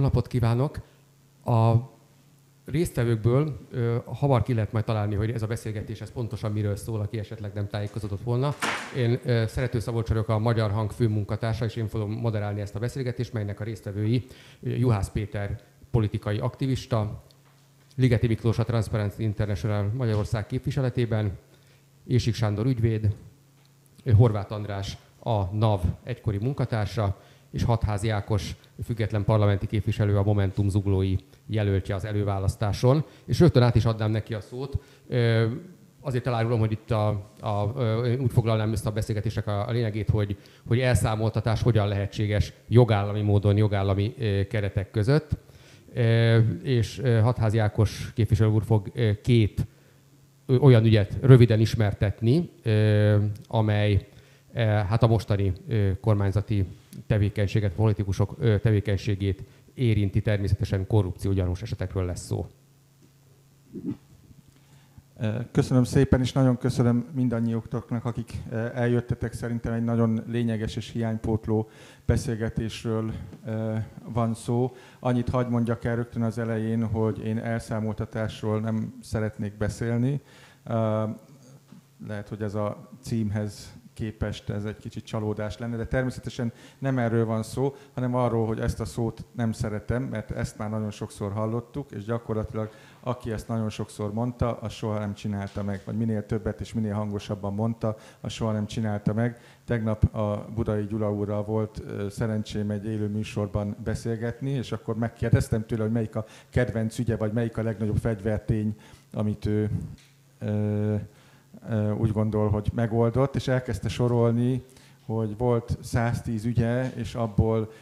Jó napot kívánok! A résztvevőkből hamar ki lehet majd találni, hogy ez a beszélgetés ez pontosan miről szól, aki esetleg nem tájékozódott volna. Én Szerető Szabolcs vagyok, a Magyar Hang főmunkatársa, és én fogom moderálni ezt a beszélgetést, melynek a résztvevői Juhász Péter politikai aktivista, Ligeti Miklós a Transparency International Magyarország képviseletében, Ésik Sándor ügyvéd, Horváth András a NAV egykori munkatársa, és Hatházi Ákos független parlamenti képviselő a Momentum zuglói jelöltje az előválasztáson. És rögtön át is adnám neki a szót. Azért elárulom, hogy itt a, a, úgy foglalnám ezt a beszélgetések a, a lényegét, hogy, hogy elszámoltatás hogyan lehetséges jogállami módon, jogállami keretek között. És Hatházi Ákos képviselő úr fog két olyan ügyet röviden ismertetni, amely hát a mostani kormányzati tevékenységet, politikusok tevékenységét érinti természetesen korrupció gyanús esetekről lesz szó. Köszönöm szépen, és nagyon köszönöm mindannyiuktoknak, akik eljöttetek. Szerintem egy nagyon lényeges és hiánypótló beszélgetésről van szó. Annyit hagy mondjak el rögtön az elején, hogy én elszámoltatásról nem szeretnék beszélni. Lehet, hogy ez a címhez képest ez egy kicsit csalódás lenne, de természetesen nem erről van szó, hanem arról, hogy ezt a szót nem szeretem, mert ezt már nagyon sokszor hallottuk, és gyakorlatilag aki ezt nagyon sokszor mondta, az soha nem csinálta meg, vagy minél többet és minél hangosabban mondta, az soha nem csinálta meg. Tegnap a Budai Gyula úrral volt szerencsém egy élő műsorban beszélgetni, és akkor megkérdeztem tőle, hogy melyik a kedvenc ügye, vagy melyik a legnagyobb fegyvertény, amit ő úgy gondol, hogy megoldott, és elkezdte sorolni, hogy volt 110 ügye, és abból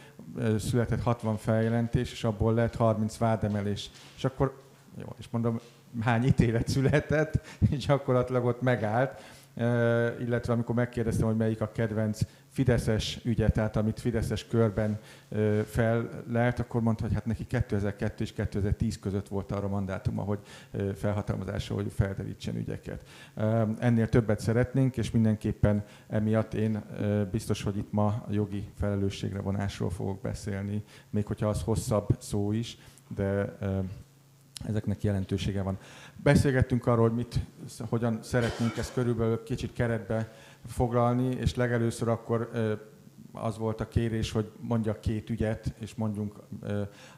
született 60 feljelentés, és abból lett 30 vádemelés. És akkor, jó, és mondom, hány ítélet született, gyakorlatilag ott megállt, illetve amikor megkérdeztem, hogy melyik a kedvenc Fideszes ügye, tehát amit Fideszes körben fellelt, akkor mondta, hogy hát neki 2002 és 2010 között volt arra mandátuma, hogy felhatalmazása, hogy felderítsen ügyeket. Ennél többet szeretnénk, és mindenképpen emiatt én biztos, hogy itt ma jogi felelősségre vonásról fogok beszélni, még hogyha az hosszabb szó is, de ezeknek jelentősége van. Beszélgettünk arról, hogy mit, hogyan szeretnénk ezt körülbelül kicsit keretbe foglalni, és legelőször akkor az volt a kérés, hogy mondjak két ügyet, és mondjunk,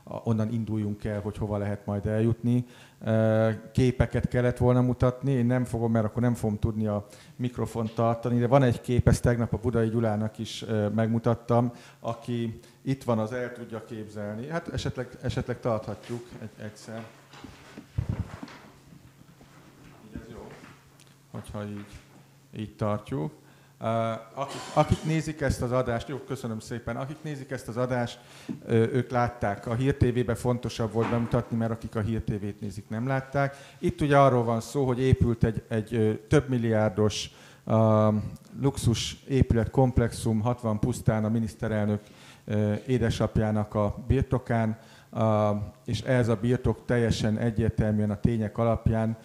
onnan induljunk el, hogy hova lehet majd eljutni. Képeket kellett volna mutatni, én nem fogom, mert akkor nem fogom tudni a mikrofont tartani, de van egy kép, ezt tegnap a Budai Gyulának is megmutattam, aki itt van, az el tudja képzelni. Hát esetleg, esetleg tarthatjuk egy, egyszer. Így ez jó, hogyha így így tartjuk. Akik, akik nézik ezt az adást, jó, köszönöm szépen, akik nézik ezt az adást, ők látták. A Hír TV-ben fontosabb volt bemutatni, mert akik a Hír TV-t nézik, nem látták. Itt ugye arról van szó, hogy épült egy, egy több milliárdos luxus épület komplexum 60 pusztán a miniszterelnök édesapjának a birtokán, és ez a birtok teljesen egyértelműen a tények alapján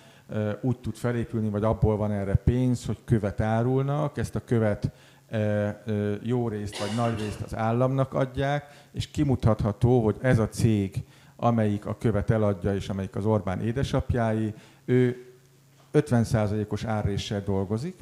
úgy tud felépülni, vagy abból van erre pénz, hogy követ árulnak, ezt a követ jó részt vagy nagy részt az államnak adják, és kimutatható, hogy ez a cég, amelyik a követ eladja, és amelyik az Orbán édesapjái, ő 50%-os árréssel dolgozik,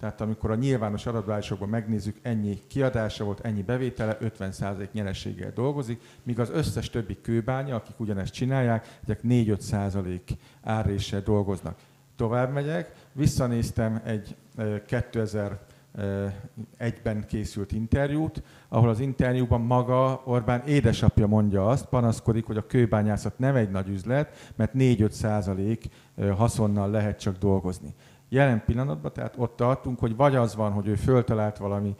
tehát amikor a nyilvános adatbázisokban megnézzük, ennyi kiadása volt, ennyi bevétele, 50% nyereséggel dolgozik, míg az összes többi kőbánya, akik ugyanezt csinálják, ezek 4-5% árréssel dolgoznak. Tovább megyek, visszanéztem egy 2001-ben készült interjút, ahol az interjúban maga Orbán édesapja mondja azt, panaszkodik, hogy a kőbányászat nem egy nagy üzlet, mert 4-5 haszonnal lehet csak dolgozni. Jelen pillanatban, tehát ott tartunk, hogy vagy az van, hogy ő föltalált valami,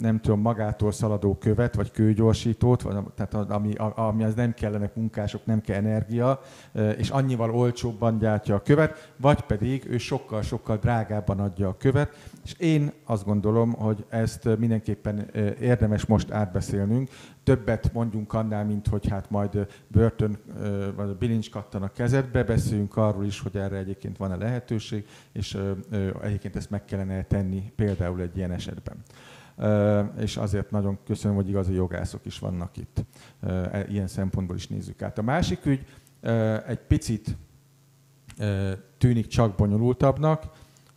nem tudom, magától szaladó követ, vagy kőgyorsítót, vagy, tehát ami, ami az nem kellene munkások, nem kell energia, és annyival olcsóbban gyártja a követ, vagy pedig ő sokkal-sokkal drágábban adja a követ, és én azt gondolom, hogy ezt mindenképpen érdemes most átbeszélnünk, többet mondjunk annál, mint hogy hát majd börtön vagy bilincs kattan a kezedbe, beszéljünk arról is, hogy erre egyébként van-e lehetőség, és egyébként ezt meg kellene tenni például egy ilyen esetben. és azért nagyon köszönöm, hogy igazi jogászok is vannak itt. E, ilyen szempontból is nézzük át. A másik ügy egy picit tűnik csak bonyolultabbnak,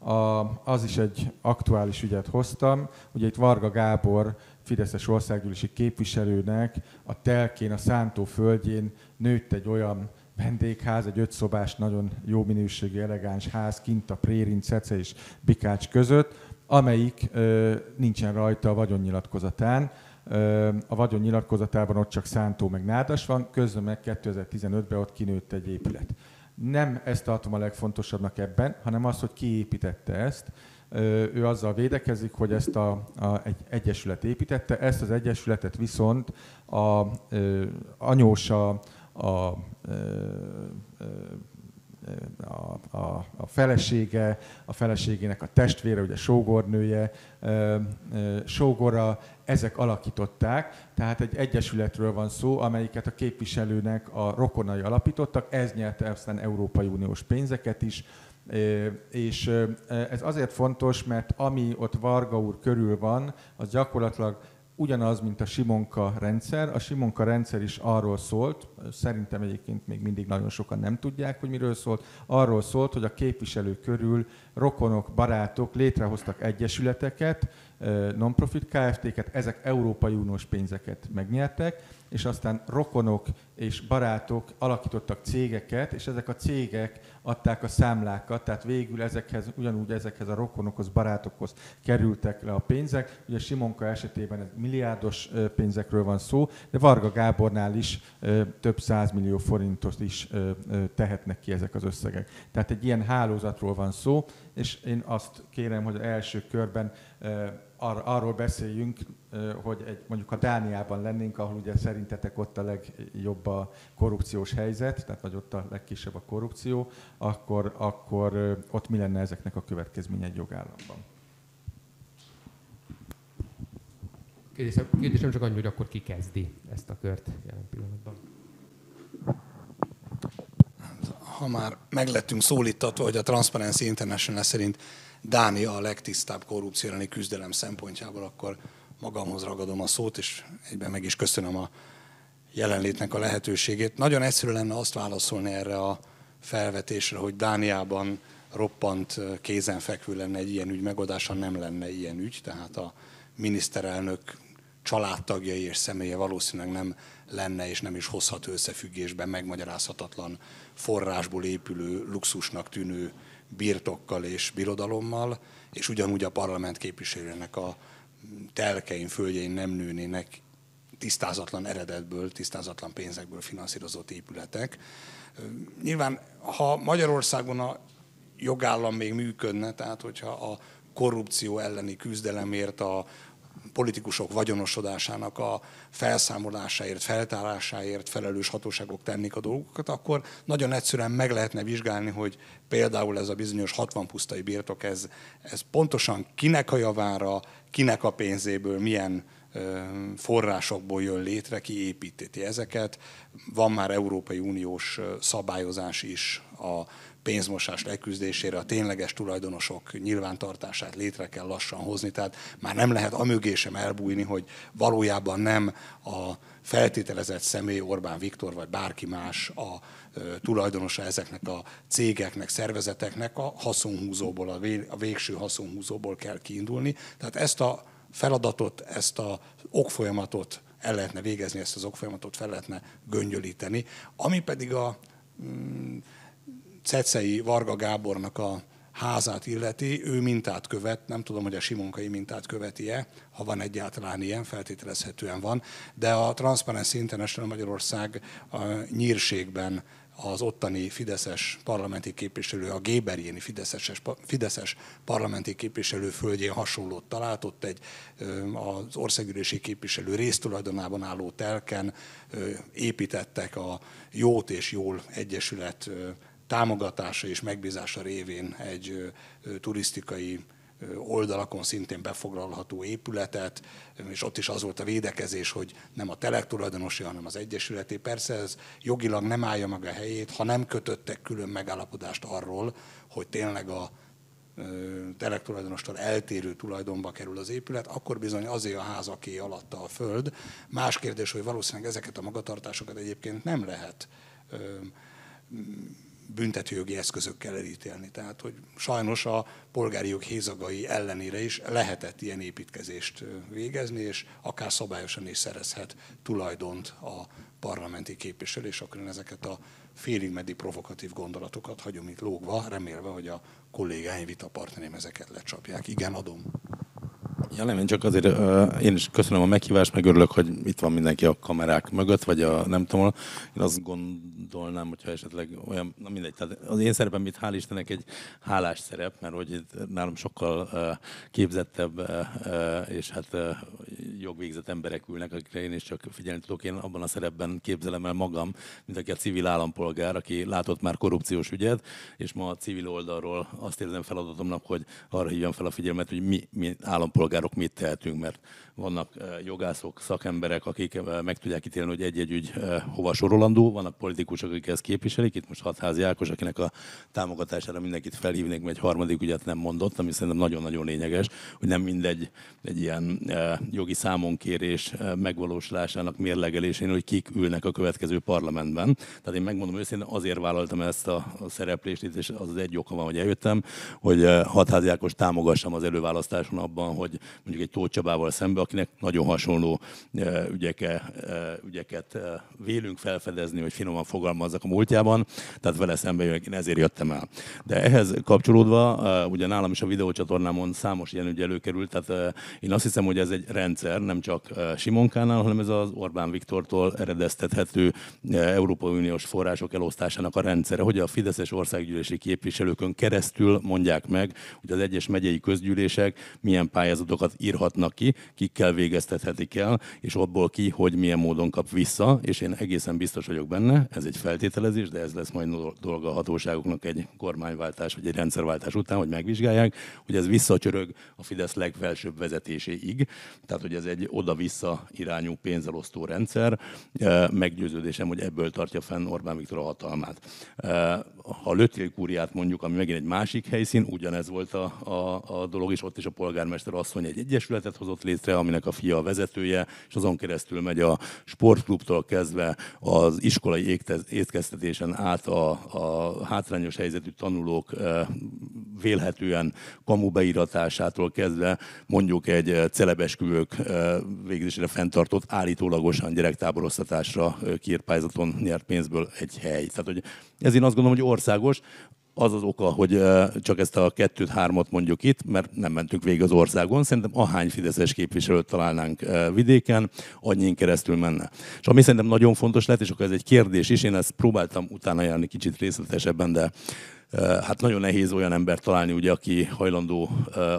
a, az is egy aktuális ügyet hoztam. Ugye itt Varga Gábor, Fideszes országgyűlési képviselőnek a telkén, a Szántó földjén nőtt egy olyan vendégház, egy ötszobás, nagyon jó minőségű, elegáns ház kint a Prérin, Cece és Bikács között, amelyik ö, nincsen rajta a vagyonnyilatkozatán. Ö, a vagyonnyilatkozatában ott csak Szántó meg Nádas van, közben meg 2015-ben ott kinőtt egy épület. Nem ezt tartom a legfontosabbnak ebben, hanem az, hogy ki építette ezt. Ő azzal védekezik, hogy ezt a, a, egy egyesület építette, ezt az egyesületet viszont a, a anyósa, a, a, a, a felesége, a feleségének a testvére, ugye sógornője, sógora, ezek alakították, tehát egy egyesületről van szó, amelyiket a képviselőnek a rokonai alapítottak, ez nyerte aztán Európai Uniós pénzeket is, és ez azért fontos, mert ami ott Varga úr körül van, az gyakorlatilag ugyanaz, mint a Simonka rendszer. A Simonka rendszer is arról szólt, szerintem egyébként még mindig nagyon sokan nem tudják, hogy miről szólt, arról szólt, hogy a képviselők körül rokonok, barátok létrehoztak egyesületeket, non-profit KFT-ket, ezek Európai Uniós pénzeket megnyertek, és aztán rokonok és barátok alakítottak cégeket, és ezek a cégek adták a számlákat, tehát végül ezekhez, ugyanúgy ezekhez a rokonokhoz, barátokhoz kerültek le a pénzek. Ugye Simonka esetében ez milliárdos pénzekről van szó, de Varga Gábornál is több százmillió forintot is tehetnek ki ezek az összegek. Tehát egy ilyen hálózatról van szó, és én azt kérem, hogy az első körben ar- arról beszéljünk, hogy egy, mondjuk a Dániában lennénk, ahol ugye szerintetek ott a legjobb a korrupciós helyzet, tehát vagy ott a legkisebb a korrupció, akkor, akkor ott mi lenne ezeknek a következménye egy jogállamban? Kérdésem, kérdésem csak annyi, hogy akkor ki kezdi ezt a kört jelen pillanatban. Ha már meglettünk szólítatva, hogy a Transparency International szerint Dánia a legtisztább korrupció küzdelem szempontjából, akkor magamhoz ragadom a szót, és egyben meg is köszönöm a jelenlétnek a lehetőségét. Nagyon egyszerű lenne azt válaszolni erre a felvetésre, hogy Dániában roppant kézenfekvő lenne egy ilyen ügy megoldása, nem lenne ilyen ügy, tehát a miniszterelnök családtagjai és személye valószínűleg nem lenne és nem is hozhat összefüggésben megmagyarázhatatlan forrásból épülő luxusnak tűnő birtokkal és birodalommal, és ugyanúgy a parlament képviselőnek a telkein, földjein nem nőnének tisztázatlan eredetből, tisztázatlan pénzekből finanszírozott épületek. Nyilván, ha Magyarországon a jogállam még működne, tehát hogyha a korrupció elleni küzdelemért, a politikusok vagyonosodásának a felszámolásáért, feltárásáért felelős hatóságok tennék a dolgokat, akkor nagyon egyszerűen meg lehetne vizsgálni, hogy például ez a bizonyos 60 pusztai birtok, ez, ez pontosan kinek a javára, kinek a pénzéből, milyen forrásokból jön létre, ki építeti ezeket. Van már Európai Uniós szabályozás is a pénzmosás leküzdésére, a tényleges tulajdonosok nyilvántartását létre kell lassan hozni, tehát már nem lehet amögé sem elbújni, hogy valójában nem a feltételezett személy Orbán Viktor vagy bárki más a tulajdonosa ezeknek a cégeknek, szervezeteknek a haszonhúzóból, a végső haszonhúzóból kell kiindulni. Tehát ezt a feladatot, ezt a okfolyamatot el lehetne végezni, ezt az okfolyamatot fel lehetne göngyölíteni. Ami pedig a mm, Cecei Varga Gábornak a házát illeti, ő mintát követ, nem tudom, hogy a Simonkai mintát követi-e, ha van egyáltalán ilyen, feltételezhetően van, de a Transparency International Magyarország a nyírségben az ottani Fideszes parlamenti képviselő, a Géberjéni Fideszes, Fideszes parlamenti képviselő földjén hasonlót talált, ott egy az országgyűlési képviselő résztulajdonában álló telken építettek a Jót és Jól Egyesület támogatása és megbízása révén egy turisztikai oldalakon szintén befoglalható épületet, és ott is az volt a védekezés, hogy nem a telek tulajdonosi, hanem az egyesületé. Persze ez jogilag nem állja meg a helyét, ha nem kötöttek külön megállapodást arról, hogy tényleg a telektulajdonostól eltérő tulajdonba kerül az épület, akkor bizony azért a ház, aki alatta a föld. Más kérdés, hogy valószínűleg ezeket a magatartásokat egyébként nem lehet büntetőjogi eszközökkel elítélni. Tehát, hogy sajnos a polgári jog hézagai ellenére is lehetett ilyen építkezést végezni, és akár szabályosan is szerezhet tulajdont a parlamenti képviselő, és akkor én ezeket a félig meddig provokatív gondolatokat hagyom itt lógva, remélve, hogy a kollégáim vitapartnerém ezeket lecsapják. Igen, adom. Ja nem, én csak azért uh, én is köszönöm a meghívást, meg örülök, hogy itt van mindenki a kamerák mögött, vagy a nem tudom, én azt gondolnám, hogyha esetleg olyan, na mindegy, tehát az én szerepem itt hál' Istennek egy hálás szerep, mert hogy itt nálam sokkal képzettebb és hát jogvégzett emberek ülnek, akikre én is csak figyelni tudok. Én abban a szerepben képzelem el magam, mint aki a civil állampolgár, aki látott már korrupciós ügyet, és ma a civil oldalról azt érzem feladatomnak, hogy arra hívjam fel a figyelmet, hogy mi, mi állampolgárok mit tehetünk, mert vannak jogászok, szakemberek, akik meg tudják ítélni, hogy egy-egy ügy hova sorolandó, vannak politikusok, akik ezt képviselik, itt most Hatházi Ákos, akinek a támogatására mindenkit felhívnék, mert egy harmadik ügyet nem mondott, ami szerintem nagyon-nagyon lényeges, hogy nem mindegy egy ilyen jogi számonkérés megvalósulásának mérlegelésén, hogy kik ülnek a következő parlamentben. Tehát én megmondom őszintén, azért vállaltam ezt a, szereplést, és az az egy oka van, hogy eljöttem, hogy Hatházi Ákos támogassam az előválasztáson abban, hogy mondjuk egy Tóth Csabával szembe, akinek nagyon hasonló ügyeke, ügyeket vélünk felfedezni, hogy finoman fogalmazzak a múltjában, tehát vele szemben jövök, én ezért jöttem el. De ehhez kapcsolódva, ugye nálam is a videócsatornámon számos ilyen ügy előkerült, tehát én azt hiszem, hogy ez egy rendszer, nem csak Simonkánál, hanem ez az Orbán Viktortól eredeztethető Európai Uniós források elosztásának a rendszere, hogy a Fideszes országgyűlési képviselőkön keresztül mondják meg, hogy az egyes megyei közgyűlések milyen pályázatokat írhatnak ki, kikkel végeztethetik el, és abból ki, hogy milyen módon kap vissza, és én egészen biztos vagyok benne, ez egy feltételezés, de ez lesz majd dolga a hatóságoknak egy kormányváltás vagy egy rendszerváltás után, hogy megvizsgálják, hogy ez visszacsörög a Fidesz legfelsőbb vezetéséig, tehát hogy ez egy oda-vissza irányú pénzelosztó rendszer, meggyőződésem, hogy ebből tartja fenn Orbán Viktor a hatalmát. Ha a Lötél kúriát mondjuk, ami megint egy másik helyszín, ugyanez volt a, a, a dolog, és ott is a polgármester asszony egy egyesületet hozott létre, aminek a fia a vezetője, és azon keresztül megy a sportklubtól kezdve az iskolai étkeztetésen át a, a hátrányos helyzetű tanulók vélhetően kamu beíratásától kezdve mondjuk egy celebesküvők végzésére fenntartott állítólagosan gyerektáboroztatásra kiírt nyert pénzből egy hely. Tehát, hogy ez én azt gondolom, hogy országos, az az oka, hogy csak ezt a kettőt, hármat mondjuk itt, mert nem mentünk végig az országon. Szerintem ahány fideszes képviselőt találnánk vidéken, annyi keresztül menne. És ami szerintem nagyon fontos lett, és akkor ez egy kérdés is, én ezt próbáltam utána járni kicsit részletesebben, de hát nagyon nehéz olyan embert találni, ugye, aki hajlandó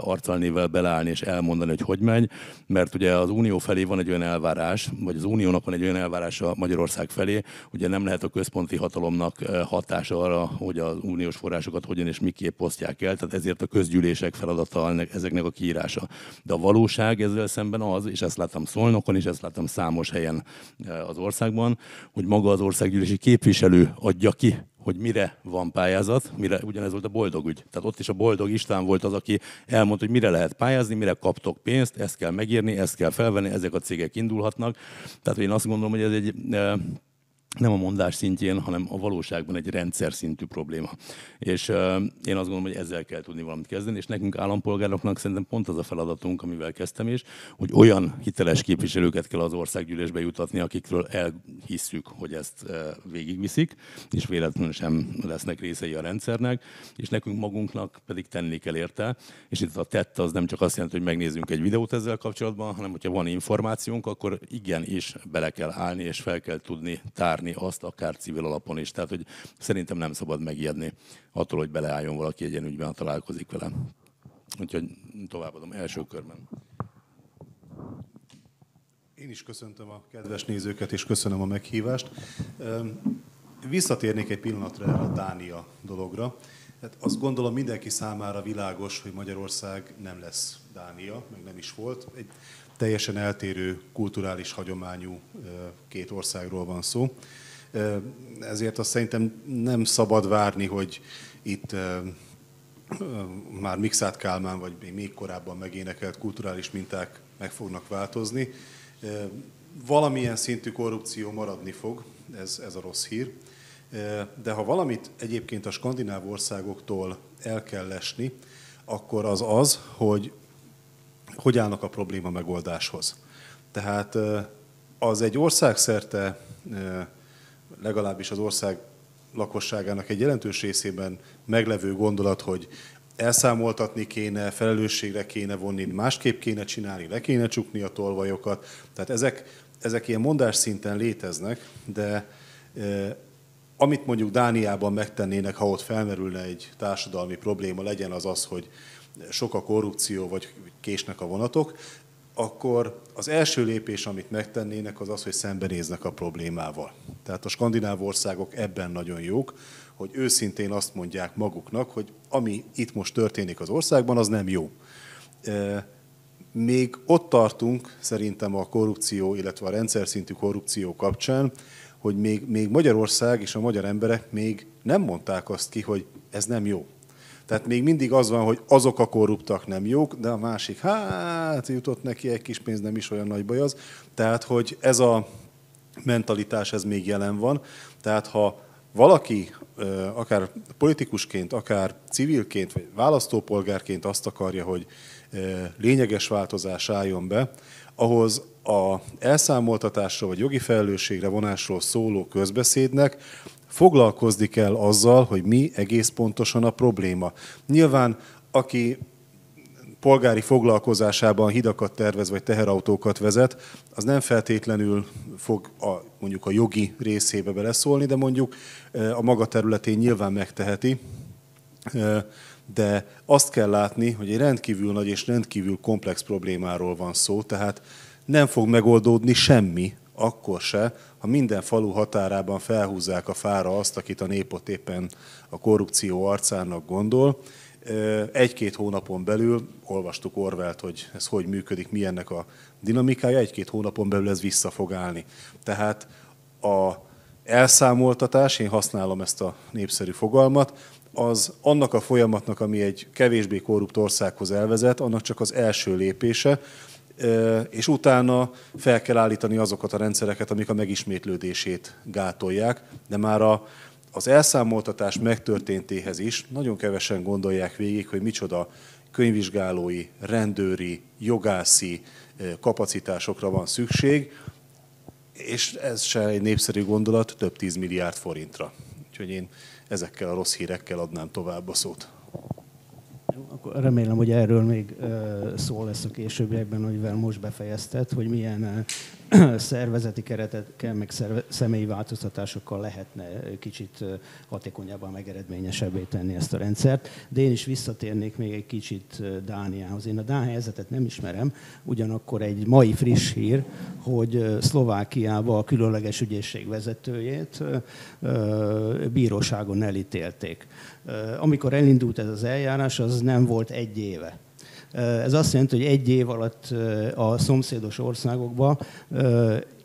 arcalnével beleállni és elmondani, hogy hogy megy, mert ugye az Unió felé van egy olyan elvárás, vagy az Uniónak van egy olyan elvárása Magyarország felé, ugye nem lehet a központi hatalomnak hatása arra, hogy az uniós forrásokat hogyan és miképp osztják el, tehát ezért a közgyűlések feladata ezeknek a kiírása. De a valóság ezzel szemben az, és ezt láttam Szolnokon is, ezt láttam számos helyen az országban, hogy maga az országgyűlési képviselő adja ki hogy mire van pályázat, mire, ugyanez volt a boldog ügy. Tehát ott is a boldog István volt az, aki elmondta, hogy mire lehet pályázni, mire kaptok pénzt, ezt kell megírni, ezt kell felvenni, ezek a cégek indulhatnak. Tehát én azt gondolom, hogy ez egy nem a mondás szintjén, hanem a valóságban egy rendszer szintű probléma. És uh, én azt gondolom, hogy ezzel kell tudni valamit kezdeni, és nekünk állampolgároknak szerintem pont az a feladatunk, amivel kezdtem is, hogy olyan hiteles képviselőket kell az országgyűlésbe jutatni, akikről elhisszük, hogy ezt uh, végigviszik, és véletlenül sem lesznek részei a rendszernek, és nekünk magunknak pedig tenni kell érte, és itt a tett az nem csak azt jelenti, hogy megnézzünk egy videót ezzel kapcsolatban, hanem hogyha van információnk, akkor igen is bele kell állni, és fel kell tudni tárni várni azt akár civil alapon is. Tehát, hogy szerintem nem szabad megijedni attól, hogy beleálljon valaki egy ilyen ügyben, találkozik vele. Úgyhogy továbbadom első körben. Én is köszöntöm a kedves nézőket, és köszönöm a meghívást. Visszatérnék egy pillanatra a Dánia dologra. Hát azt gondolom mindenki számára világos, hogy Magyarország nem lesz Dánia, meg nem is volt. Egy teljesen eltérő kulturális hagyományú két országról van szó. Ezért azt szerintem nem szabad várni, hogy itt már Mixát Kálmán, vagy még korábban megénekelt kulturális minták meg fognak változni. Valamilyen szintű korrupció maradni fog, ez, ez a rossz hír. De ha valamit egyébként a skandináv országoktól el kell lesni, akkor az az, hogy hogy állnak a probléma megoldáshoz. Tehát az egy országszerte, legalábbis az ország lakosságának egy jelentős részében meglevő gondolat, hogy elszámoltatni kéne, felelősségre kéne vonni, másképp kéne csinálni, le kéne csukni a tolvajokat. Tehát ezek, ezek ilyen mondás szinten léteznek, de amit mondjuk Dániában megtennének, ha ott felmerülne egy társadalmi probléma, legyen az az, hogy sok a korrupció, vagy késnek a vonatok, akkor az első lépés, amit megtennének, az az, hogy szembenéznek a problémával. Tehát a skandináv országok ebben nagyon jók, hogy őszintén azt mondják maguknak, hogy ami itt most történik az országban, az nem jó. Még ott tartunk szerintem a korrupció, illetve a rendszer szintű korrupció kapcsán, hogy még, még Magyarország és a magyar emberek még nem mondták azt ki, hogy ez nem jó. Tehát még mindig az van, hogy azok a korruptak nem jók, de a másik, hát jutott neki egy kis pénz, nem is olyan nagy baj az. Tehát, hogy ez a mentalitás, ez még jelen van. Tehát, ha valaki akár politikusként, akár civilként, vagy választópolgárként azt akarja, hogy lényeges változás álljon be, ahhoz a elszámoltatásra vagy jogi felelősségre vonásról szóló közbeszédnek foglalkozni kell azzal, hogy mi egész pontosan a probléma. Nyilván, aki polgári foglalkozásában hidakat tervez, vagy teherautókat vezet, az nem feltétlenül fog a, mondjuk a jogi részébe beleszólni, de mondjuk a maga területén nyilván megteheti. De azt kell látni, hogy egy rendkívül nagy és rendkívül komplex problémáról van szó, tehát nem fog megoldódni semmi, akkor se, ha minden falu határában felhúzzák a fára azt, akit a népot éppen a korrupció arcának gondol, egy-két hónapon belül, olvastuk Orwellt, hogy ez hogy működik, mi ennek a dinamikája, egy-két hónapon belül ez vissza fog állni. Tehát a elszámoltatás, én használom ezt a népszerű fogalmat, az annak a folyamatnak, ami egy kevésbé korrupt országhoz elvezet, annak csak az első lépése, és utána fel kell állítani azokat a rendszereket, amik a megismétlődését gátolják, de már a, az elszámoltatás megtörténtéhez is nagyon kevesen gondolják végig, hogy micsoda könyvvizsgálói, rendőri, jogászi kapacitásokra van szükség, és ez se egy népszerű gondolat, több tíz milliárd forintra. Úgyhogy én ezekkel a rossz hírekkel adnám tovább a szót. Akkor remélem, hogy erről még szó lesz a későbbiekben, amivel most befejezted, hogy milyen szervezeti keretekkel, meg személyi változtatásokkal lehetne kicsit hatékonyabban, meg eredményesebbé tenni ezt a rendszert. De én is visszatérnék még egy kicsit Dániához. Én a Dán helyzetet nem ismerem, ugyanakkor egy mai friss hír, hogy Szlovákiába a különleges ügyészség vezetőjét bíróságon elítélték. Amikor elindult ez az eljárás, az nem volt egy éve ez azt jelenti, hogy egy év alatt a szomszédos országokban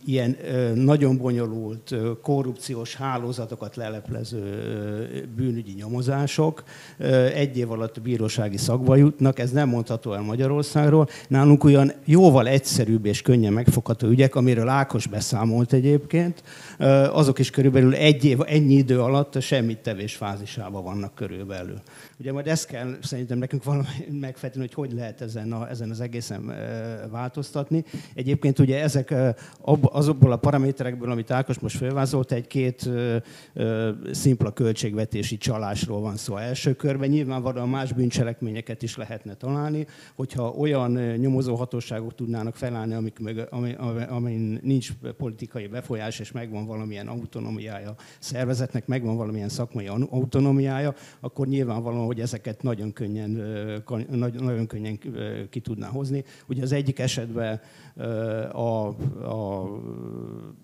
ilyen nagyon bonyolult korrupciós hálózatokat leleplező bűnügyi nyomozások egy év alatt bírósági szakba jutnak, ez nem mondható el Magyarországról. Nálunk olyan jóval egyszerűbb és könnyen megfogható ügyek, amiről Ákos beszámolt egyébként, azok is körülbelül egy év, ennyi idő alatt semmit tevés fázisában vannak körülbelül. Ugye majd ezt kell szerintem nekünk valami megfejteni, hogy hogy lehet ezen, a, ezen az egészen változtatni. Egyébként ugye ezek azokból a paraméterekből, amit Ákos most felvázolt, egy-két szimpla költségvetési csalásról van szó első körben. Nyilvánvalóan más bűncselekményeket is lehetne találni, hogyha olyan nyomozóhatóságok tudnának felállni, amik meg, ami, amin nincs politikai befolyás, és megvan valamilyen autonómiája szervezetnek, megvan valamilyen szakmai autonómiája, akkor nyilvánvalóan, hogy ezeket nagyon könnyen, nagyon könnyen ki tudná hozni. Ugye az egyik esetben a, a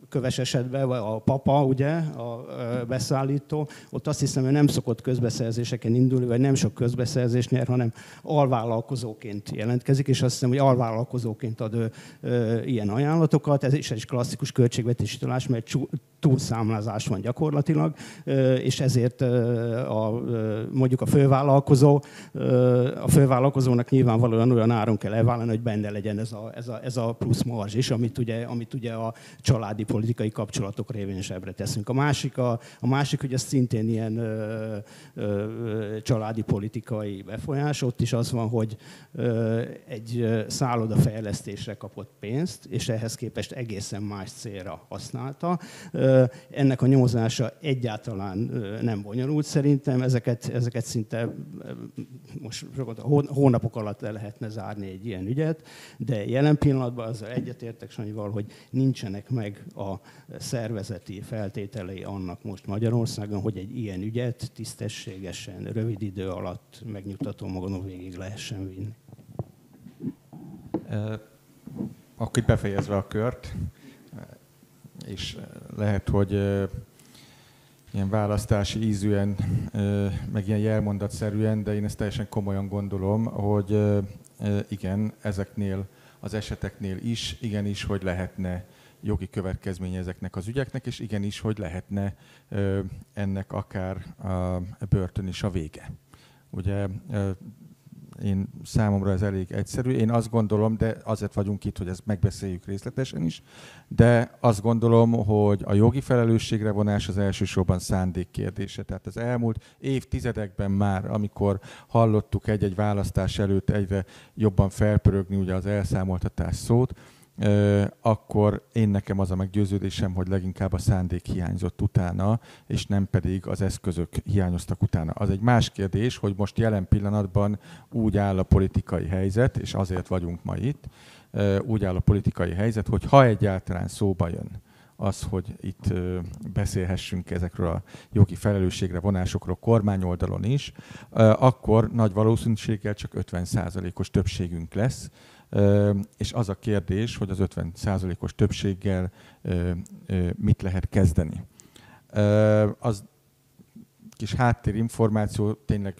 köves esetben, a papa, ugye, a beszállító, ott azt hiszem, hogy nem szokott közbeszerzéseken indulni, vagy nem sok közbeszerzés nyer, hanem alvállalkozóként jelentkezik, és azt hiszem, hogy alvállalkozóként ad ö, ö, ilyen ajánlatokat. Ez is egy klasszikus költségvetési talás, mert túlszámlázás van gyakorlatilag, ö, és ezért ö, a, mondjuk a fő fővállalkozó, a fővállalkozónak nyilvánvalóan olyan áron kell elvállalni, hogy benne legyen ez a, ez a, ez a plusz marzs is, amit ugye, amit ugye a családi politikai kapcsolatok révén sebbre teszünk. A másik, a, a másik hogy ez szintén ilyen ö, ö, családi politikai befolyás, ott is az van, hogy ö, egy szállodafejlesztésre kapott pénzt, és ehhez képest egészen más célra használta. Ö, ennek a nyomozása egyáltalán nem bonyolult szerintem, ezeket, ezeket szinte most hónapok alatt le lehetne zárni egy ilyen ügyet, de jelen pillanatban azzal egyetértek Sanyival, hogy nincsenek meg a szervezeti feltételei annak most Magyarországon, hogy egy ilyen ügyet tisztességesen, rövid idő alatt megnyugtató magadon végig lehessen vinni. Akkor befejezve a kört, és lehet, hogy ilyen választási ízűen, meg ilyen jelmondatszerűen, de én ezt teljesen komolyan gondolom, hogy igen, ezeknél az eseteknél is, igenis, hogy lehetne jogi következménye ezeknek az ügyeknek, és igenis, hogy lehetne ennek akár a börtön is a vége. Ugye én számomra ez elég egyszerű. Én azt gondolom, de azért vagyunk itt, hogy ezt megbeszéljük részletesen is, de azt gondolom, hogy a jogi felelősségre vonás az elsősorban szándék kérdése. Tehát az elmúlt évtizedekben már, amikor hallottuk egy-egy választás előtt egyre jobban felpörögni ugye az elszámoltatás szót, akkor én nekem az a meggyőződésem, hogy leginkább a szándék hiányzott utána, és nem pedig az eszközök hiányoztak utána. Az egy más kérdés, hogy most jelen pillanatban úgy áll a politikai helyzet, és azért vagyunk ma itt, úgy áll a politikai helyzet, hogy ha egyáltalán szóba jön az, hogy itt beszélhessünk ezekről a jogi felelősségre vonásokról kormányoldalon is, akkor nagy valószínűséggel csak 50%-os többségünk lesz, és az a kérdés, hogy az 50%-os többséggel mit lehet kezdeni. Az kis háttérinformáció, tényleg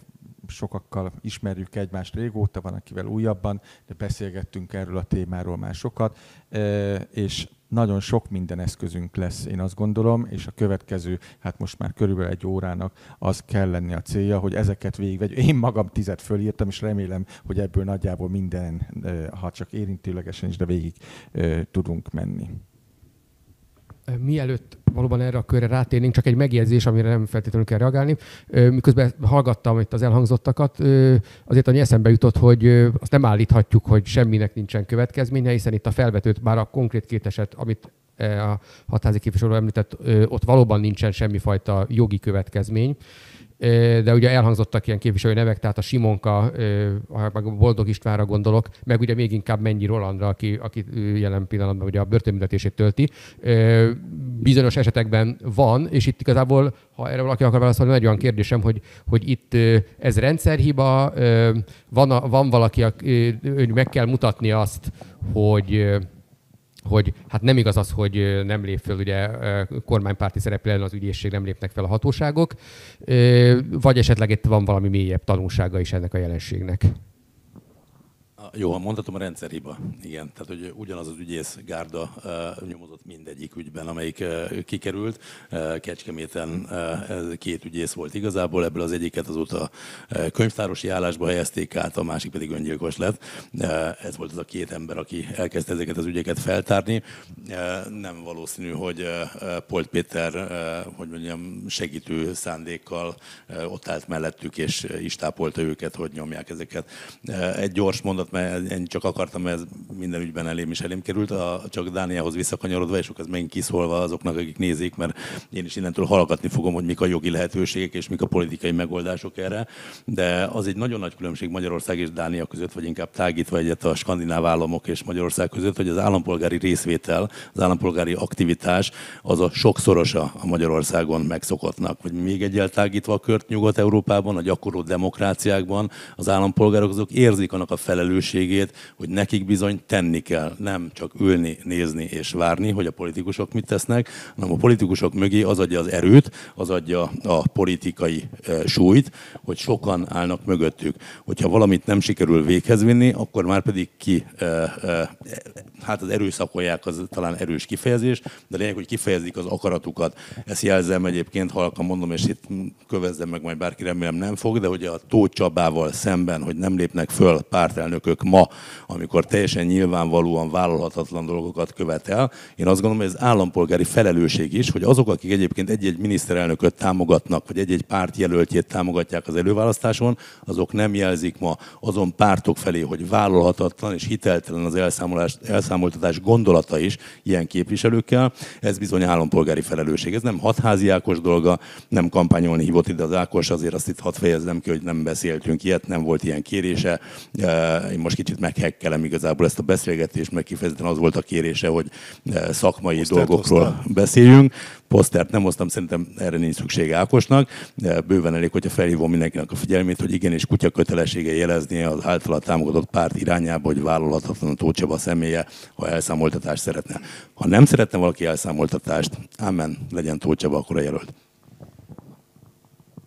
sokakkal ismerjük egymást régóta, van akivel újabban, de beszélgettünk erről a témáról már sokat, és nagyon sok minden eszközünk lesz, én azt gondolom, és a következő, hát most már körülbelül egy órának az kell lenni a célja, hogy ezeket végigvegy. Én magam tizet fölírtam, és remélem, hogy ebből nagyjából minden, ha csak érintőlegesen is, de végig tudunk menni mielőtt valóban erre a körre rátérnénk, csak egy megjegyzés, amire nem feltétlenül kell reagálni. Miközben hallgattam itt az elhangzottakat, azért annyi eszembe jutott, hogy azt nem állíthatjuk, hogy semminek nincsen következménye, hiszen itt a felvetőt, bár a konkrét két eset, amit a hatházi képviselő említett, ott valóban nincsen semmifajta jogi következmény de ugye elhangzottak ilyen képviselő nevek, tehát a Simonka, a Boldog Istvánra gondolok, meg ugye még inkább Mennyi Rolandra, aki, aki jelen pillanatban ugye a börtönbüntetését tölti. Bizonyos esetekben van, és itt igazából, ha erre valaki akar válaszolni, egy kérdésem, hogy, hogy itt ez rendszerhiba, van, van valaki, hogy meg kell mutatni azt, hogy hogy hát nem igaz az, hogy nem lép fel, ugye kormánypárti szereplően az ügyészség nem lépnek fel a hatóságok, vagy esetleg itt van valami mélyebb tanulsága is ennek a jelenségnek. Jó, ha mondhatom, a rendszerhiba. Igen, tehát hogy ugyanaz az ügyész gárda nyomozott mindegyik ügyben, amelyik kikerült. Kecskeméten két ügyész volt igazából, ebből az egyiket azóta könyvtárosi állásba helyezték át, a másik pedig öngyilkos lett. Ez volt az a két ember, aki elkezdte ezeket az ügyeket feltárni. Nem valószínű, hogy Polt Péter, hogy mondjam, segítő szándékkal ott állt mellettük, és is tápolta őket, hogy nyomják ezeket. Egy gyors mondat, mert én csak akartam, mert ez minden ügyben elém is elém került, a, csak Dániához visszakanyarodva, és ez megint kiszólva azoknak, akik nézik, mert én is innentől hallgatni fogom, hogy mik a jogi lehetőségek és mik a politikai megoldások erre. De az egy nagyon nagy különbség Magyarország és Dánia között, vagy inkább tágítva egyet a skandináv államok és Magyarország között, hogy az állampolgári részvétel, az állampolgári aktivitás az a sokszorosa a Magyarországon megszokottnak. Vagy még egyel tágítva a kört Nyugat-Európában, a gyakorló demokráciákban az állampolgárok azok érzik annak a felelősségét, felelősségét, hogy nekik bizony tenni kell, nem csak ülni, nézni és várni, hogy a politikusok mit tesznek, hanem a politikusok mögé az adja az erőt, az adja a politikai súlyt, hogy sokan állnak mögöttük. Hogyha valamit nem sikerül véghez vinni, akkor már pedig ki hát az erőszakolják, az talán erős kifejezés, de lényeg, hogy kifejezik az akaratukat. Ezt jelzem egyébként, halkan mondom, és itt kövezzem meg majd bárki remélem nem fog, de hogy a Tóth Csabával szemben, hogy nem lépnek föl pártelnökök ma, amikor teljesen nyilvánvalóan vállalhatatlan dolgokat követel. Én azt gondolom, hogy ez állampolgári felelősség is, hogy azok, akik egyébként egy-egy miniszterelnököt támogatnak, vagy egy-egy párt jelöltjét támogatják az előválasztáson, azok nem jelzik ma azon pártok felé, hogy vállalhatatlan és hiteltelen az elszámolás, elszámoltatás gondolata is ilyen képviselőkkel. Ez bizony állampolgári felelősség. Ez nem hatházi Ákos dolga, nem kampányolni hívott ide az Ákos, azért azt itt hadd fejezzem ki, hogy nem beszéltünk ilyet, nem volt ilyen kérése. Én most kicsit meghekkelem igazából ezt a beszélgetést, meg kifejezetten az volt a kérése, hogy szakmai Posztert dolgokról hoztál. beszéljünk. Posztert nem hoztam, szerintem erre nincs szüksége Ákosnak. Bőven elég, hogyha felhívom mindenkinek a figyelmét, hogy igenis kutya kötelessége jelezni az általa támogatott párt irányába, hogy vállalhatatlan Tócsaba személye, ha elszámoltatást szeretne. Ha nem szeretne valaki elszámoltatást, ámen, legyen Tócsaba akkor a jelölt.